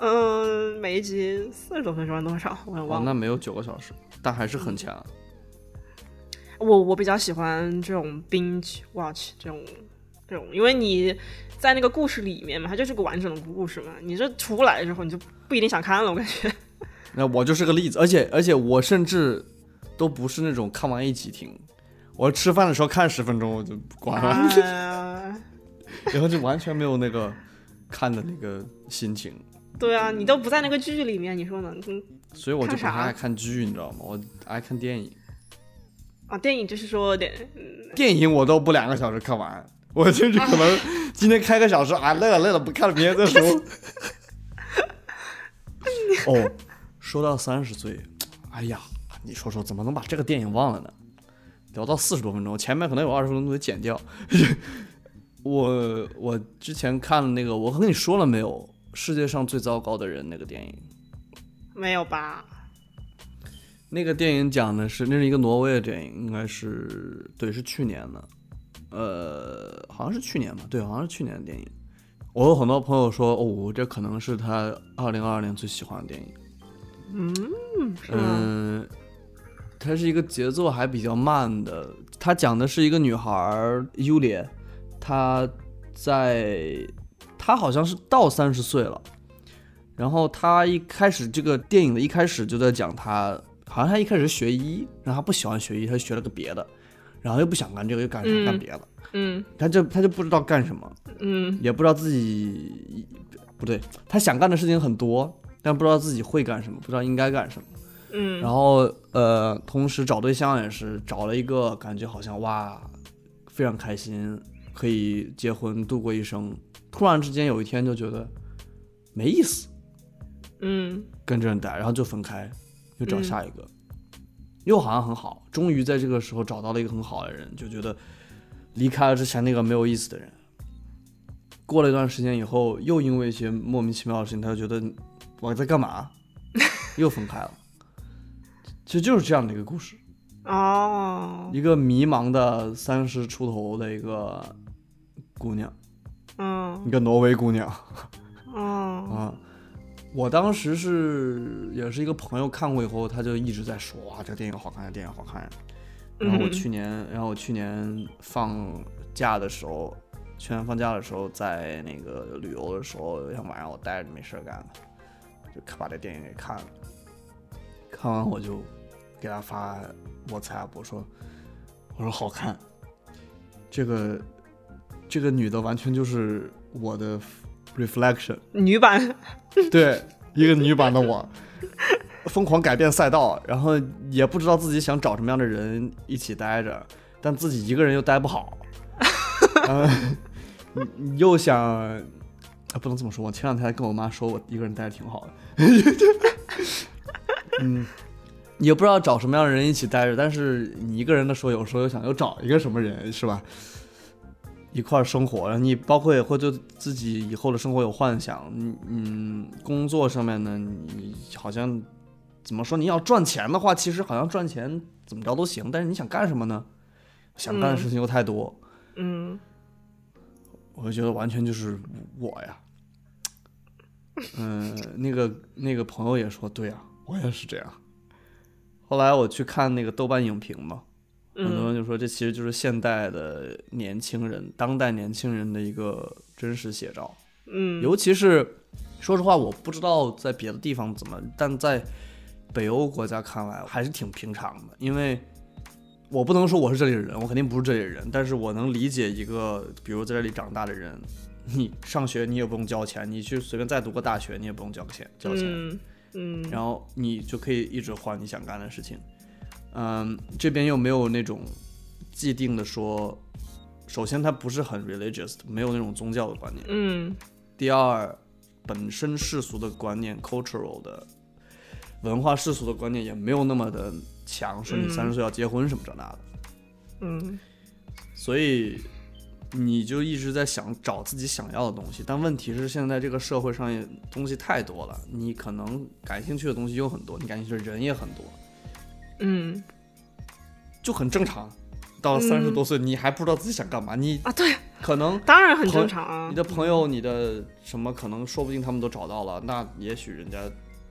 嗯，每一集四十多分钟，多少我也忘了。哦，那没有九个小时，但还是很强。我我比较喜欢这种 binge watch 这种这种，因为你在那个故事里面嘛，它就是个完整的故事嘛。你这出来之后，你就不一定想看了，我感觉。那我就是个例子，而且而且我甚至都不是那种看完一集停，我吃饭的时候看十分钟我就关了，然后就完全没有那个看的那个心情。对啊，你都不在那个剧里面，你说呢？所以我就不太爱看剧，你知道吗？我爱看电影。啊，电影就是说点，电影我都不两个小时看完，我就是可能今天开个小时啊，累了累了，不看了，明天再说。哦。说到三十岁，哎呀，你说说怎么能把这个电影忘了呢？聊到四十多分钟，前面可能有二十分钟得剪掉。我我之前看了那个，我和你说了没有？世界上最糟糕的人那个电影，没有吧？那个电影讲的是，那是一个挪威的电影，应该是对，是去年的，呃，好像是去年吧？对，好像是去年的电影。我有很多朋友说，哦，这可能是他二零二二年最喜欢的电影。嗯嗯，它是一个节奏还比较慢的。它讲的是一个女孩尤莲，她在她好像是到三十岁了。然后她一开始这个电影的一开始就在讲她，好像她一开始学医，然后她不喜欢学医，她学了个别的，然后又不想干这个，又干啥干别的。嗯，她就她就不知道干什么，嗯，也不知道自己不对，她想干的事情很多。但不知道自己会干什么，不知道应该干什么，嗯，然后呃，同时找对象也是找了一个感觉好像哇，非常开心，可以结婚度过一生。突然之间有一天就觉得没意思，嗯，跟这人待，然后就分开，又找下一个，又好像很好，终于在这个时候找到了一个很好的人，就觉得离开了之前那个没有意思的人。过了一段时间以后，又因为一些莫名其妙的事情，他就觉得。我在干嘛？又分开了。其实就是这样的一个故事哦。一个迷茫的三十出头的一个姑娘，嗯，一个挪威姑娘，嗯 啊，我当时是也是一个朋友看过以后，他就一直在说哇，这个电影好看这，电影好看。然后我去年，然后我去年放假的时候，去年放假的时候，在那个旅游的时候，有天晚上我待着没事干。就把这电影给看了，看完我就给他发 WhatsApp，我说我说好看，这个这个女的完全就是我的 reflection 女版，对，一个女版的我，疯狂改变赛道，然后也不知道自己想找什么样的人一起待着，但自己一个人又待不好，嗯，又想。啊，不能这么说。我前两天还跟我妈说，我一个人待着挺好的。嗯，也不知道找什么样的人一起待着，但是你一个人的时候，有时候又想又找一个什么人，是吧？一块生活，然后你包括也会对自己以后的生活有幻想。嗯，工作上面呢，你好像怎么说？你要赚钱的话，其实好像赚钱怎么着都行，但是你想干什么呢？想干的事情又太多。嗯，我就觉得完全就是我呀。嗯，那个那个朋友也说，对啊，我也是这样。后来我去看那个豆瓣影评嘛，很多人就说这其实就是现代的年轻人，当代年轻人的一个真实写照。嗯，尤其是说实话，我不知道在别的地方怎么，但在北欧国家看来还是挺平常的，因为我不能说我是这里的人，我肯定不是这里的人，但是我能理解一个，比如在这里长大的人，你上学你也不用交钱，你去随便再读个大学，你也不用交钱交钱，嗯嗯，然后你就可以一直换你想干的事情。嗯，这边又没有那种既定的说，首先它不是很 religious，没有那种宗教的观念。嗯第二，本身世俗的观念 cultural 的文化世俗的观念也没有那么的强，说你嗯三十岁要结婚什么这那的，嗯所以你就一直在想找自己想要的东西。但问题是现在这个社会上也东西太多了，你可能感兴趣的东西有很多，你感兴趣的人也很多，嗯就很正常。到了三十多岁，你还不知道自己想干嘛，你啊，对，可能当然很正常啊你。的朋友、你的什么，可能说不定他们都找到了，那也许人家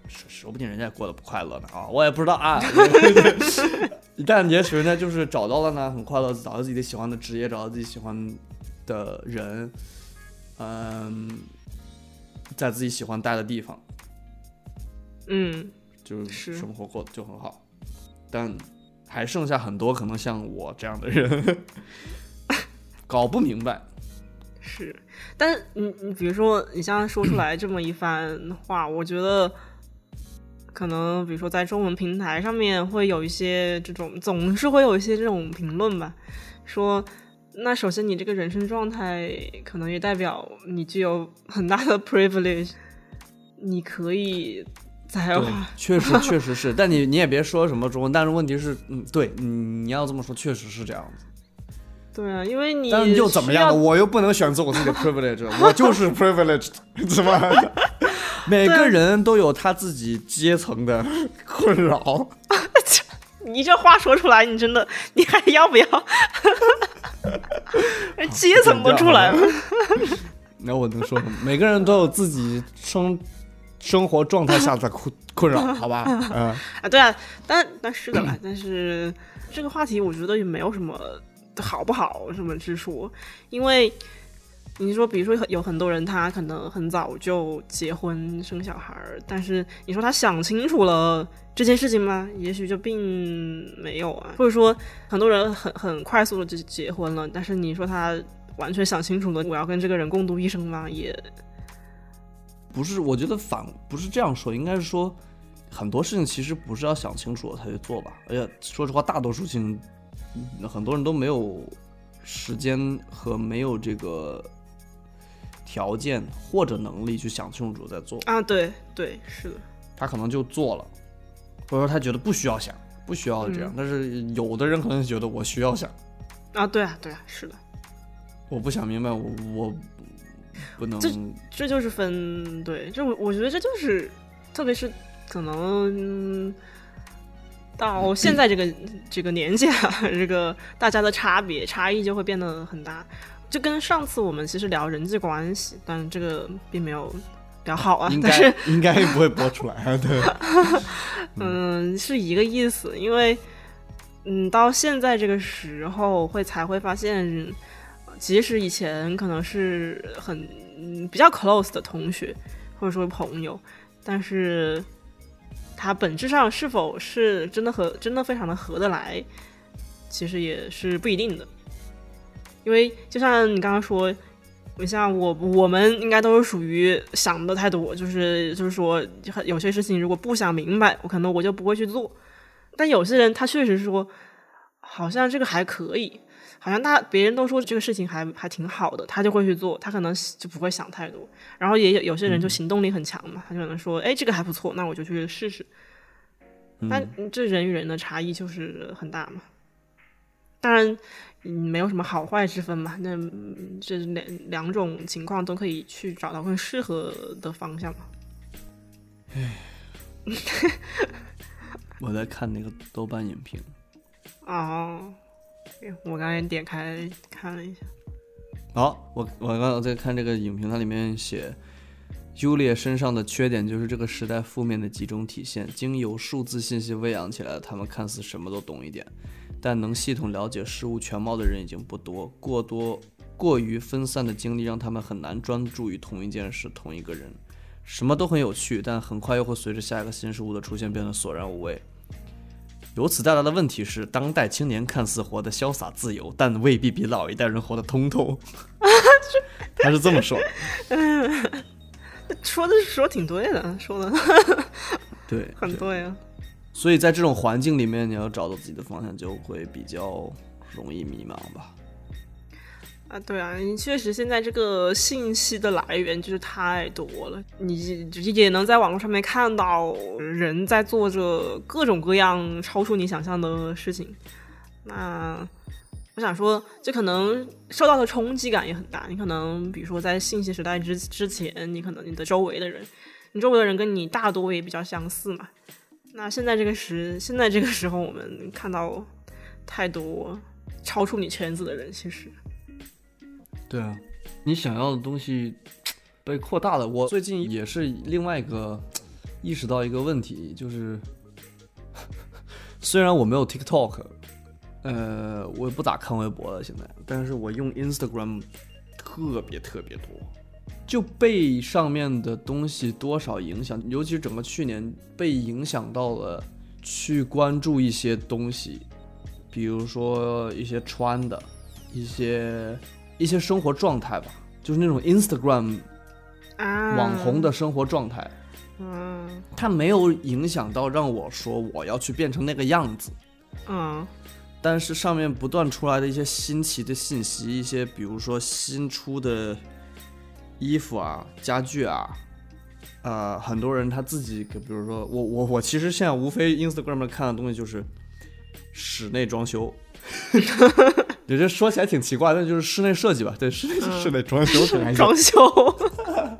说说不定人家也过得不快乐呢啊，我也不知道啊。但也许人家就是找到了呢，很快乐，找到自己喜欢的职业，找到自己喜欢的人，嗯，在自己喜欢待的地方，嗯就是生活过得就很好。但还剩下很多可能像我这样的人，搞不明白。是，但你你比如说你像说出来这么一番话，我觉得可能比如说在中文平台上面会有一些这种，总是会有一些这种评论吧，说那首先你这个人生状态可能也代表你具有很大的 privilege，你可以在对，确实确实是，但你你也别说什么中文，但是问题是，嗯，对，你你要这么说，确实是这样子。对啊，因为你但是又怎么样呢？我又不能选择我自己的 privilege，我就是 privileged，是吧？每个人都有他自己阶层的困扰。你这话说出来，你真的你还要不要？阶层都出来了。那我能说什么？每个人都有自己生生活状态下的困困扰，好吧？嗯，啊，对啊，但但是的吧，但是这个话题我觉得也没有什么好不好什么之说，因为你说，比如说有很多人他可能很早就结婚生小孩儿，但是你说他想清楚了这件事情吗？也许就并没有啊，或者说很多人很很快速的就结婚了，但是你说他完全想清楚了，我要跟这个人共度一生吗？也不是，我觉得反不是这样说，应该是说很多事情其实不是要想清楚了才去做吧。而且说实话，大多数情嗯很多人都没有时间和没有这个条件或者能力去想清楚再做，啊，对对，是的，他可能就做了，或者说他觉得不需要想，不需要这样。但是有的人可能觉得我需要想，啊，对啊，对啊，是的。我不想明白，我我不能这这就是分对，这我我觉得这就是，特别是可能嗯到现在这个这个年纪啊，这个大家的差别差异就会变得很大。就跟上次我们其实聊人际关系，但这个并没有比较好啊应，但是该应该不会播出来啊，对。嗯是一个意思，因为嗯到现在这个时候会才会发现，即使以前可能是很嗯比较 close 的同学或者说朋友，但是他本质上是否是真的合真的非常的合得来，其实也是不一定的。因为就像你刚刚说，你像我我们应该都是属于想的太多，就是就是说有些事情如果不想明白，我可能我就不会去做。但有些人他确实说，好像这个还可以，好像大别人都说这个事情还还挺好的，他就会去做，他可能就不会想太多。然后也有有些人就行动力很强嘛，他就可能说，哎，这个还不错，那我就去试试。但这人与人的差异就是很大嘛。当然，嗯，没有什么好坏之分嘛。那嗯这两两种情况都可以去找到更适合的方向嘛。我在看那个豆瓣影评，哦，我刚才点开看了一下。好，我我刚刚在看这个影评，它里面写，Julia 身上的缺点就是这个时代负面的集中体现。经由数字信息喂养起来的他们看似什么都懂一点，但能系统了解事物全貌的人已经不多。过多过于分散的精力让他们很难专注于同一件事、同一个人。什么都很有趣，但很快又会随着下一个新事物的出现变得索然无味。由此带来的问题是，当代青年看似活得潇洒自由，但未必比老一代人活得通透。他是这么说，嗯说的说挺对的，说的对，很对啊。所以在这种环境里面，你要找到自己的方向，就会比较容易迷茫吧。啊，对啊，你确实现在这个信息的来源就是太多了，你也能在网络上面看到人在做着各种各样超出你想象的事情。那我想说，这可能受到的冲击感也很大。你可能比如说在信息时代之之前，你可能你的周围的人，你周围的人跟你大多也比较相似嘛。那现在这个时，现在这个时候，我们看到太多超出你圈子的人，其实。对啊，你想要的东西被扩大了。我最近也是另外一个意识到一个问题，就是 虽然我没有 TikTok，呃，我也不咋看微博了现在，但是我用 Instagram 特别特别多，就被上面的东西多少影响，尤其是整个去年被影响到了去关注一些东西，比如说一些穿的，一些。一些生活状态吧，就是那种 Instagram 网红的生活状态，嗯，它没有影响到让我说我要去变成那个样子，嗯，但是上面不断出来的一些新奇的信息，一些比如说新出的衣服啊、家具啊，呃，很多人他自己，比如说我我我其实现在无非 Instagram 看的东西就是室内装修。也就说起来挺奇怪，但就是室内设计吧，对，室内室内装修可能装修，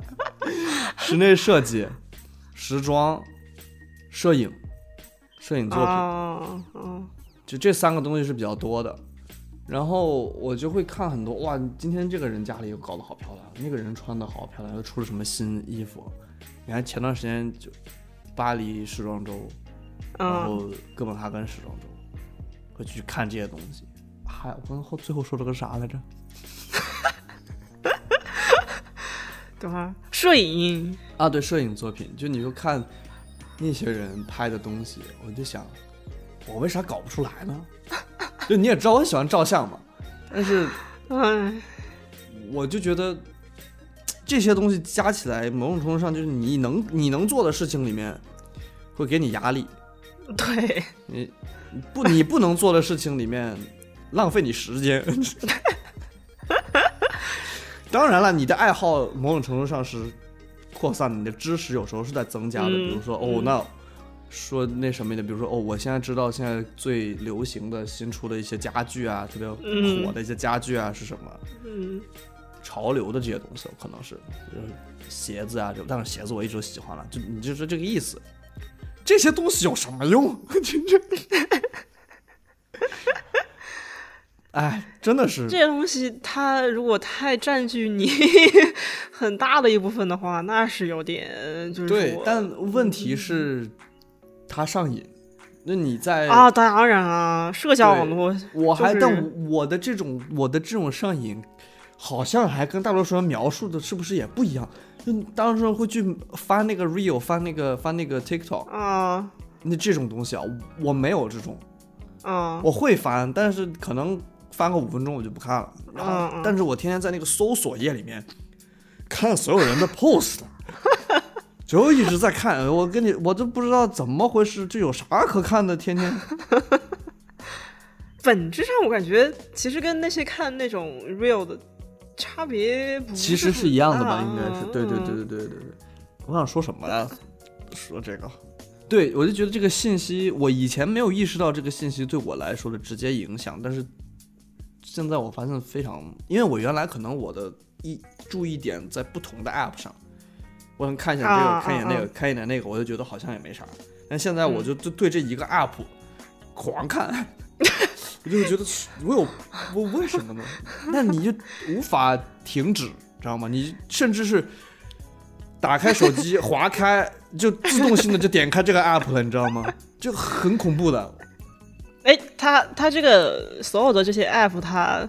室内设计、时装、摄影、摄影作品，嗯，就这三个东西是比较多的。然后我就会看很多，哇，今天这个人家里又搞得好漂亮，那个人穿的好漂亮，又出了什么新衣服？你看前段时间就巴黎时装周，然后哥本哈根时装周，会去看这些东西。还我刚后最后说了个啥来着？等会儿摄影啊，对，摄影作品，就你就看那些人拍的东西，我就想，我为啥搞不出来呢？就你也知道我喜欢照相嘛，但是，哎，我就觉得这些东西加起来，某种程度上就是你能你能做的事情里面，会给你压力。对，你不你不能做的事情里面。浪费你时间，当然了，你的爱好某种程度上是扩散，你的知识有时候是在增加的。比如说，哦，那说那什么的，比如说，哦，我现在知道现在最流行的新出的一些家具啊，特别火的一些家具啊是什么？嗯，潮流的这些东西可能是，就是鞋子啊，就但是鞋子我一直都喜欢了，就你就是这个意思。这些东西有什么用？真正。哎，真的是这些东西，它如果太占据你 很大的一部分的话，那是有点就是对。但问题是，它上瘾。那你在啊？当然啊，社交网络。我还但我的这种我的这种上瘾，好像还跟大多数人描述的是不是也不一样？就当时会去翻那个 real，翻那个翻那个 TikTok 啊。那这种东西啊，我没有这种。啊。我会翻，但是可能。翻个五分钟我就不看了，然后但是我天天在那个搜索页里面看所有人的 post，就一直在看。我跟你我都不知道怎么回事，这有啥可看的？天天。本质上我感觉其实跟那些看那种 real 的差别其实是一样的吧？应该是对对对对对对对。我想说什么呀？说这个，对我就觉得这个信息，我以前没有意识到这个信息对我来说的直接影响，但是。现在我发现非常，因为我原来可能我的一注意点在不同的 app 上，我想看一下这个，看一眼那个，看一眼那个，我就觉得好像也没啥。但现在我就就对这一个 app 狂看，我就觉得我有我为什么呢？那你就无法停止，知道吗？你甚至是打开手机划开，就自动性的就点开这个 app 了，你知道吗？就很恐怖的。哎，它它这个所有的这些 app，它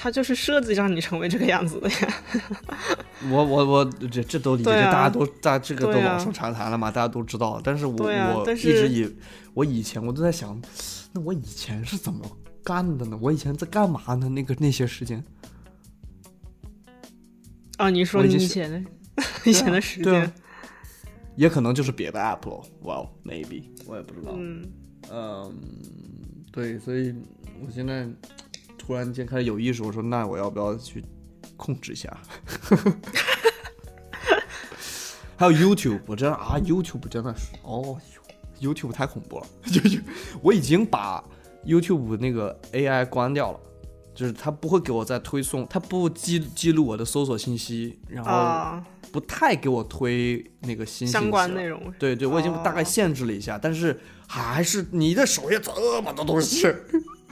他就是设计让你成为这个样子的呀。我我我这这都理解，啊大家都大这个都老生常谈了嘛，大家都知道。但是我、啊我一直以我以前我都在想，那我以前是怎么干的呢？我以前在干嘛呢？那个那些时间，啊，你说你以前的 以前的时间也可能就是别的 app 喽。Well maybe 我也不知道。嗯，嗯，对，所以我现在突然间开始有意识，我说那我要不要去控制一下？还有 YouTube，我真的啊，YouTube 真的是哦，YouTube 太恐怖了，就是我已经把 YouTube 那个 AI 关掉了。就是它不会给我再推送，它不记记录我的搜索信息，然后啊，不太给我推那个新相关内容，对对，我已经大概哦限制了一下，但是还是你的首页这么多东西，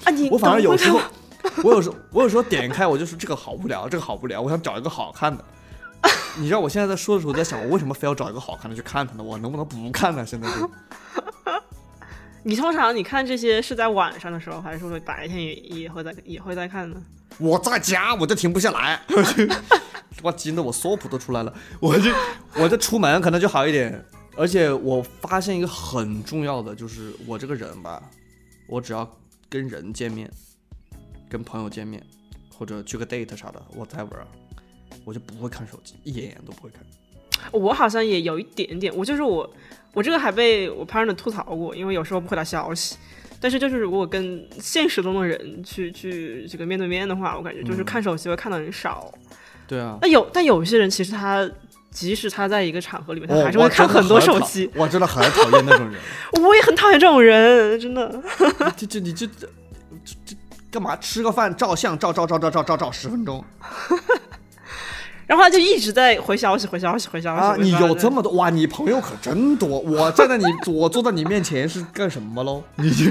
啊，你我反而有时候了，我有时候我有时候点开，我就是这个好无聊，这个好无聊，我想找一个好看的。你知道我现在在说的时候，我在想，我为什么非要找一个好看的去看它呢？我能不能不看呢？现在就 你通常你看这些是在晚上的时候，还是说白天也也会在也会在看呢？我在家我就停不下来，我惊得我索普都出来了，我就我就出门可能就好一点。而且我发现一个很重要的，就是我这个人吧，我只要跟人见面，跟朋友见面，或者去个 date 啥的，whatever，我就不会看手机，一眼眼都不会看。我好像也有一点点，我就是我，我这个还被我 partner 吐槽过，因为有时候不回他消息。但是就是如果跟现实中的人去去这个面对面的话，我感觉就是看手机会看的很少。对啊，那有，但有些人其实他即使他在一个场合里面，他还是会看很多手机。我真的很讨厌那种人。我也很讨厌这种人，真的。这这你这这这干嘛？吃个饭照相照照照照照照照十分钟然后他就一直在回消息，回消息，回消息。啊！你有这么多哇？你朋友可真多！我站在你 我坐在你面前是干什么喽？你就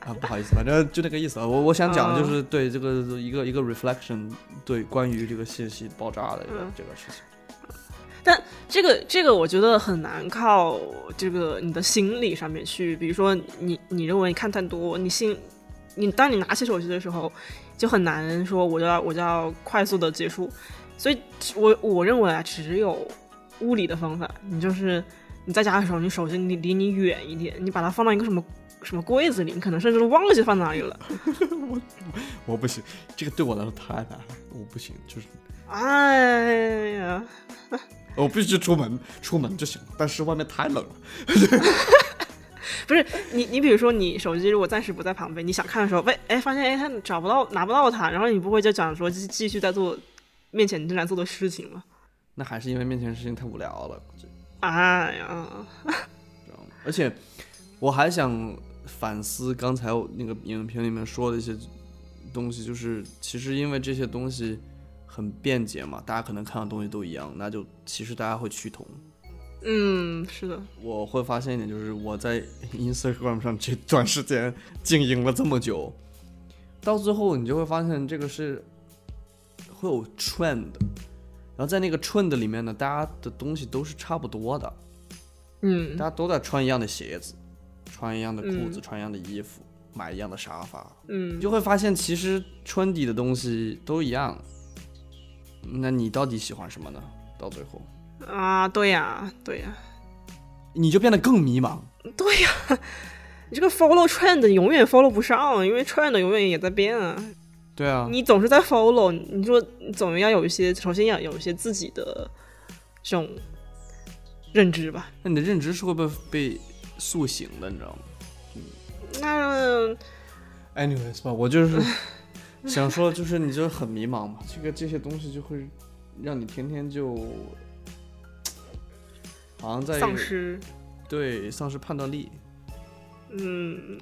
啊，不好意思，反正就那个意思啊。我我想讲的就是对这个一个一个 reflection，对关于这个信息爆炸的这个嗯这个事情。但这个这个我觉得很难靠这个你的心理上面去，比如说你你认为你看太多，你心你当你拿起手机的时候，就很难说我就要我就要快速的结束，所以我我认为啊，只有物理的方法，你就是你在家的时候，你手机离离你远一点，你把它放到一个什么什么柜子里，你可能甚至都忘记放哪里了。我我不行，这个对我来说太难了，我不行，就是哎呀，我必须出门，出门就行了，但是外面太冷了。不是你，你比如说你手机如果暂时不在旁边，你想看的时候，喂，哎，发现哎，他找不到，拿不到它，然后你不会就讲说继继续在做面前你正在做的事情吗？那还是因为面前的事情太无聊了，这哎呀，知道吗？而且我还想反思刚才我那个影评里面说的一些东西，就是其实因为这些东西很便捷嘛，大家可能看的东西都一样，那就其实大家会趋同。嗯，是的，我会发现一点，就是我在 Instagram 上这段时间经营了这么久，到最后你就会发现这个是会有 trend，然后在那个 trend 里面呢，大家的东西都是差不多的，嗯。大家都在穿一样的鞋子，穿一样的裤子，嗯穿一样的衣服，买一样的沙发，嗯。你，就会发现其实春底的东西都一样。那你到底喜欢什么呢？到最后，啊，对呀，对呀，你就变得更迷茫。对呀，你这个 follow trend 永远 follow 不上，因为 trend 永远也在变啊。对啊，你总是在 follow，你说你总要有一些，首先要有一些自己的这种认知吧。那你的认知是会被被塑形的，你知道吗那？Anyways 吧，我就是想说，就是你就很迷茫嘛，这个这些东西就会让你天天就好像在丧失，对丧失判断力，嗯，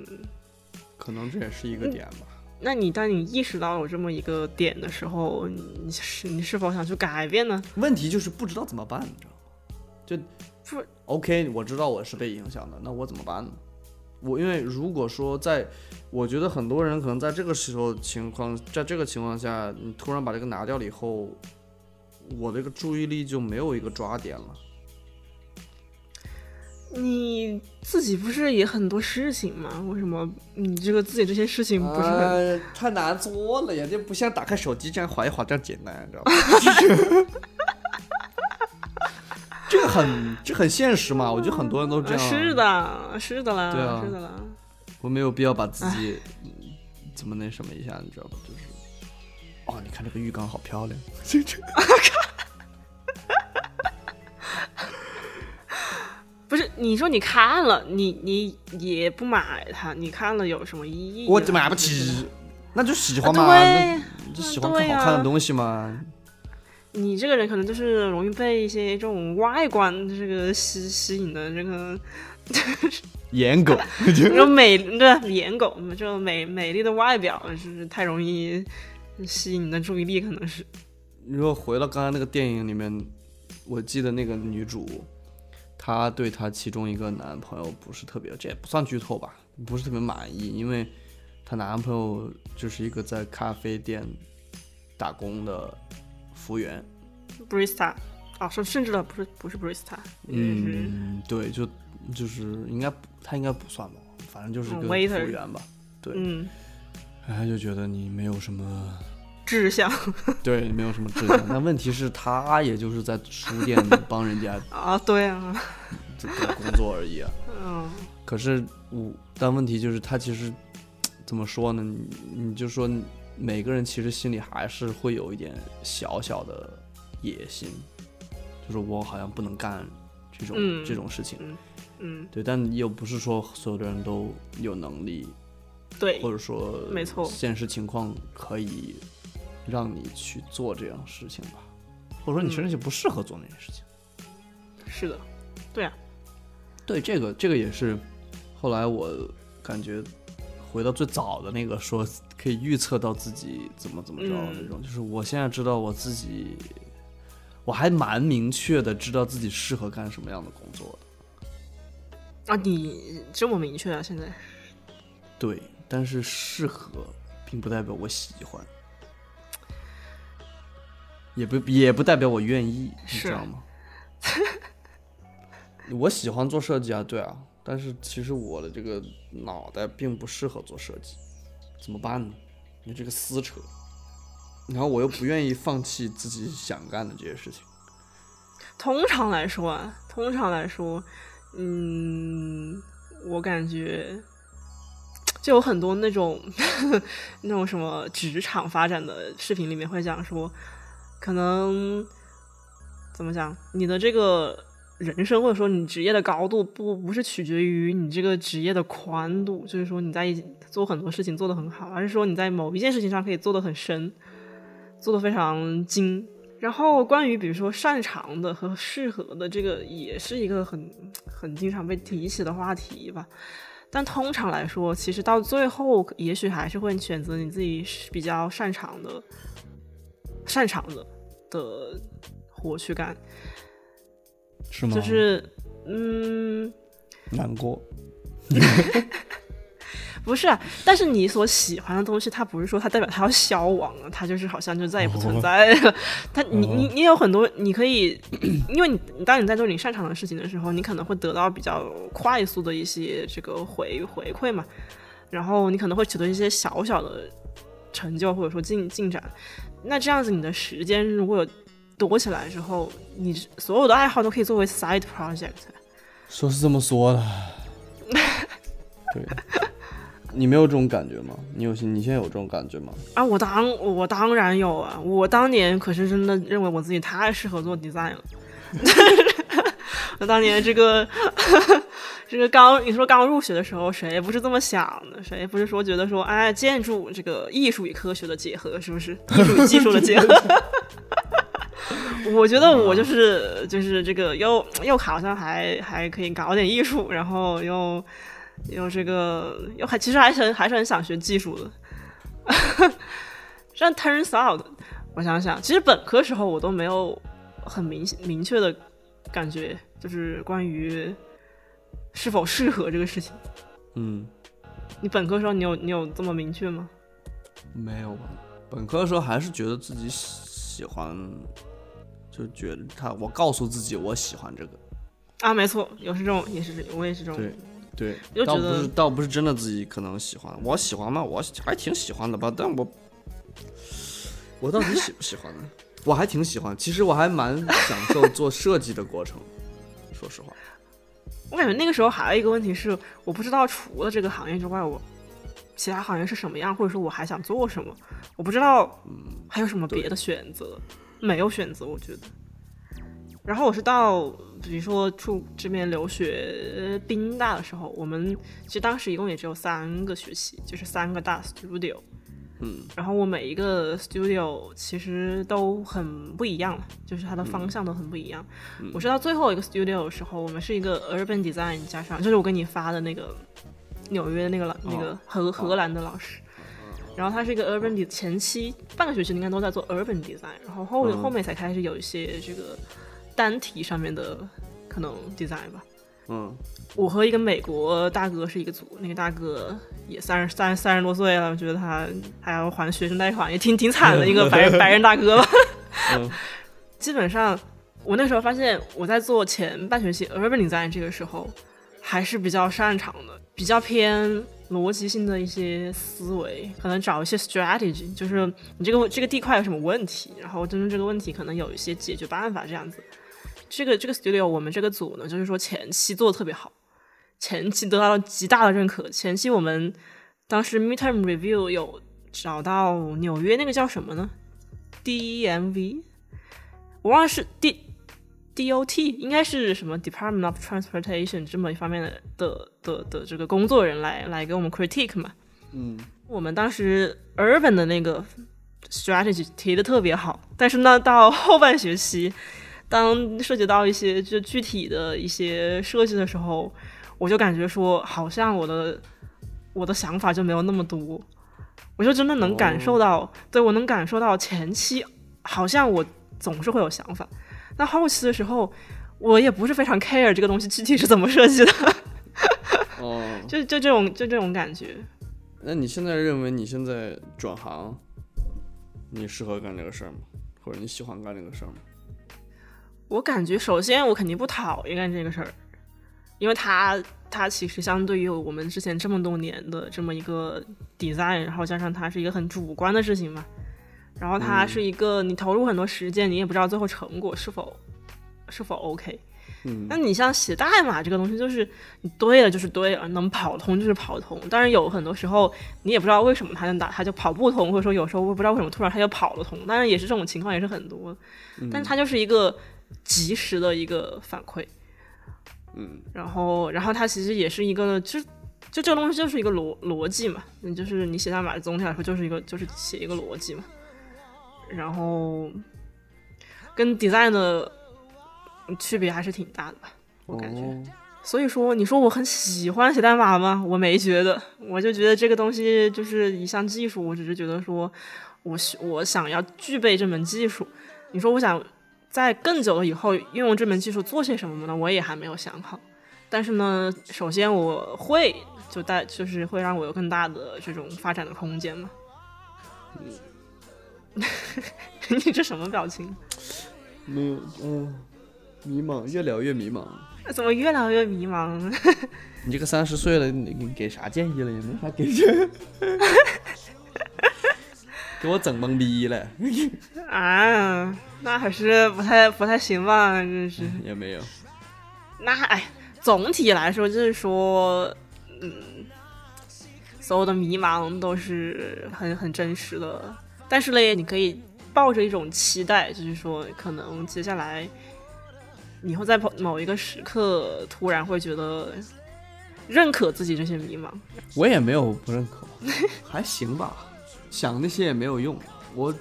可能这也是一个点吧。那你当你意识到有这么一个点的时候，你你是你是否想去改变呢？问题就是不知道怎么办，你知道吗？就不 OK，我知道我是被影响的，那我怎么办呢？我因为如果说在，我觉得很多人可能在这个时候情况，在这个情况下，你突然把这个拿掉了以后，我这个注意力就没有一个抓点了。你自己不是也很多事情吗？为什么你这个自己这些事情不是很？呃太难做了呀，就不像打开手机这样划一划这样简单，你知道吗？这个很这很现实嘛，我觉得很多人都这样。是，的，是的啦，对啊是的啦。我没有必要把自己嗯怎么那什么一下，你知道吧？就是，哦，你看这个浴缸好漂亮，这这不是你说你看了，你你也不买它，你看了有什么意义呢？我买不起，那就喜欢嘛，就喜欢看好看的东西嘛。你这个人可能就是容易被一些这种外观这个吸吸引的这个 颜狗，这种美对颜狗，这种美美丽的外表，就是太容易吸引你的注意力，可能是。如果回到刚才那个电影里面，我记得那个女主，她对她其中一个男朋友不是特别，这也不算剧透吧，不是特别满意，因为她男朋友就是一个在咖啡店打工的服务员。Brista 啊，甚甚至了不是不是是嗯，对，就就是应该不他应该不算吧，反正就是服务员吧。对，嗯哎，就觉得你没有什么，志向。对，没有什么志向。但问题是，他也就是在书店帮人家 啊，对啊，这个工作而已啊。嗯。可是我，但问题就是他其实怎么说呢？你你就说每个人其实心里还是会有一点小小的野心，就是我好像不能干这种、嗯。这种事情。嗯，对，但又不是说所有的人都有能力，对。或，者说没错。现实情况可以让你去做这样的事情吧，或者说你甚至就不适合做那件事情。是的，对啊，对，这个这个也是后来我感觉回到最早的那个说可以预测到自己怎么怎么着那种，就是我现在知道我自己，我还蛮明确的知道自己适合干什么样的工作的。啊，你这么明确啊，现在。对，但是适合并不代表我喜欢，也不也不代表我愿意，你知道吗？我喜欢做设计啊，对啊，但是其实我的这个脑袋并不适合做设计，怎么办呢？你这个撕扯，然后我又不愿意放弃自己想干的这些事情。通常来说啊，通常来说，嗯，我感觉就有很多那种 那种什么职场发展的视频里面会讲说，可能怎么讲，你的这个人生或者说你职业的高度不不是取决于你这个职业的宽度，就是说你在做很多事情做得很好，而是说你在某一件事情上可以做得很深，做得非常精。然后关于比如说擅长的和适合的这个，也是一个很很经常被提起的话题吧。但通常来说，其实到最后，也许还是会选择你自己比较擅长的、擅长的的活去干。是吗？就是，嗯，难过。不是啊，但是你所喜欢的东西，它不是说它代表它要消亡了，它就是好像就再也不存在了。它你你你有很多，你可以，因为你当你在做你擅长的事情的时候，你可能会得到比较快速的一些这个回回馈嘛，然后你可能会取得一些小小的成就或者说进进展。那这样子，你的时间如果有多起来之后，你所有的爱好都可以作为 side project。说是这么说的，对，你没有这种感觉吗？你有你现在有这种感觉吗？啊，我当我当然有啊！我当年可是真的认为我自己太适合做 design 了。当年这个 这个刚你说刚入学的时候，谁不是这么想的？谁不是说觉得说，哎，建筑这个艺术与科学的结合，是不是艺术与技术的结合？我觉得我就是就是这个又又好像还还可以搞点艺术，然后又又这个又还其实还是很还是很想学技术的。但 turns out，我想想，其实本科时候我都没有很明明确的感觉，就是关于是否适合这个事情。嗯，你本科时候你有你有这么明确吗？没有吧？本科的时候还是觉得自己喜欢，就觉得他，我告诉自己我喜欢这个。啊，没错，有是这种，也是这，我也是这种。对对，倒不是倒不是真的自己可能喜欢，我喜欢吗？我还挺喜欢的吧，但我我到底喜不喜欢呢？我还挺喜欢，其实我还蛮享受做设计的过程，说实话。我感觉那个时候还有一个问题是，我不知道除了这个行业之外，我其他行业是什么样，或者说我还想做什么，我不知道还有什么别的选择，没有选择，我觉得。然后我是到，比如说出这边留学宾大的时候，我们其实当时一共也只有三个学期，就是三个大 studio。嗯，然后我每一个 studio 其实都很不一样，就是它的方向都很不一样。我是到最后一个 studio 的时候，我们是一个 urban design 加上，就是我给你发的那个纽约的那个老、那个荷荷兰的老师，然后他是一个 urban de 前期半个学期应该都在做 urban design，然后后、嗯。后面才开始有一些这个单体上面的可能 design 吧。嗯，我和一个美国大哥是一个组，那个大哥也三十三三十多岁了，我觉得他还要还学生贷款，也挺挺惨的一个 白白人大哥吧。嗯基本上，我那时候发现我在做前半学期 urban design 这个时候，还是比较擅长的，比较偏逻辑性的一些思维，可能找一些 strategy，就是你这个这个地块有什么问题，然后针对这个问题可能有一些解决办法这样子。这个这个 studio 我们这个组呢，就是说前期做的特别好，前期得到了极大的认可。前期我们当时 midterm review 有找到纽约那个叫什么呢？DMV，我忘了是 D DOT，应该是什么 Department of Transportation 这么一方面的的的的这个工作人来来给我们 critique 嘛。嗯，我们当时 urban 的那个 strategy 提的特别好，但是呢，到后半学期，当涉及到一些就具体的一些设计的时候，我就感觉说，好像我的我的想法就没有那么多，我就真的能感受到，对我能感受到前期好像我总是会有想法，那后期的时候，我也不是非常 care 这个东西具体是怎么设计的，哦，就就这种就这种感觉。那你现在认为你现在转行，你适合干这个事儿吗？或者你喜欢干这个事儿吗？我感觉，首先我肯定不讨厌干这个事儿，因为它它其实相对于我们之前这么多年的这么一个 design，然后加上它是一个很主观的事情嘛，然后它是一个你投入很多时间，你也不知道最后成果是否是否 OK。嗯那你像写代码这个东西，就是你对了就是对了，能跑通就是跑通。但是有很多时候你也不知道为什么它能打，它就跑不通，或者说有时候不知道为什么突然它就跑了通。当然也是这种情况也是很多，但是它就是一个及时的一个反馈。嗯，然后然后它其实也是一个，就就这个东西就是一个逻逻辑嘛，你就是你写代码总体来说就是一个就是写一个逻辑嘛。然后跟 design 的区别还是挺大的吧，我感觉。哦所以说，你说我很喜欢写代码吗？我没觉得，我就觉得这个东西就是一项技术，我只是觉得说，我需我想要具备这门技术。你说我想在更久了以后运用这门技术做些什么呢？我也还没有想好。但是呢，首先我会就带就是会让我有更大的这种发展的空间嘛。嗯 你这什么表情？没有，嗯、迷茫，越聊越迷茫。怎么越聊越迷茫？你这个三十岁了，你你给啥建议了？也没啥给建议，给我整懵逼了，啊，那还是不太不太行吧，真是。也没有。那哎，总体来说就是说，嗯，所有的迷茫都是很很真实的。但是嘞，你可以抱着一种期待，就是说，可能接下来你会在某某一个时刻突然会觉得认可自己这些迷茫。我也没有不认可，还行吧。想那些也没有用，我就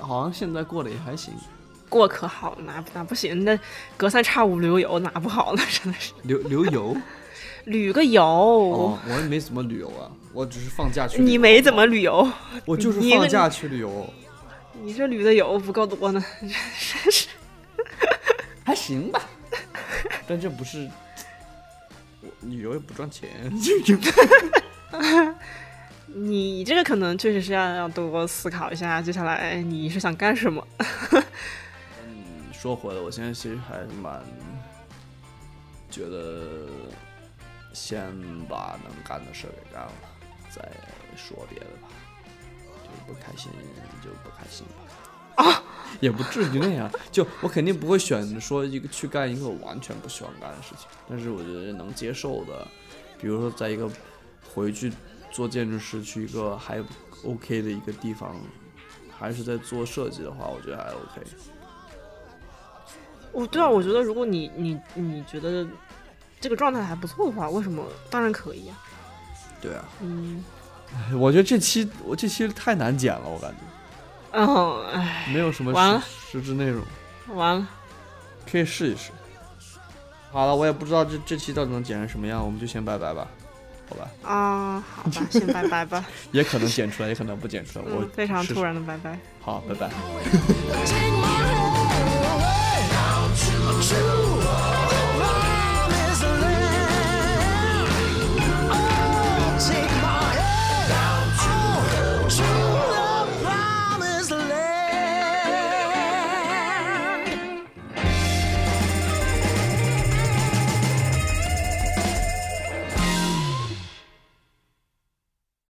好像现在过得也还行。过可好，哪哪不行？那隔三差五旅游哪不好呢？真的是旅旅游 旅个游，哦，我也没怎么旅游啊，我只是放假去。你没怎么旅游，我就是放假去旅游，你这旅的游不够多呢，真是。还行吧。但这不是我旅游也不赚钱，你这个可能确实是要要多思考一下，接下来你是想干什么？嗯说回来，我现在其实还蛮觉得先把能干的事儿给干了，再说别的吧。就不开心就不开心吧。啊，也不至于那样。就我肯定不会选说一个去干一个我完全不喜欢干的事情，但是我觉得能接受的，比如说在一个回去做建筑师，去一个还 OK 的一个地方，还是在做设计的话，我觉得还 OK。我对啊，我觉得如果你你你觉得这个状态还不错的话，为什么？当然可以啊。对啊，嗯，我觉得这期我这期太难剪了，我感觉嗯，唉，没有什么完了实实质内容，完了，可以试一试。好了，我也不知道这这期到底能剪成什么样，我们就先拜拜吧，啊好吧先拜拜吧。也可能剪出来也可能不剪出来我非常突然的拜拜。好拜拜。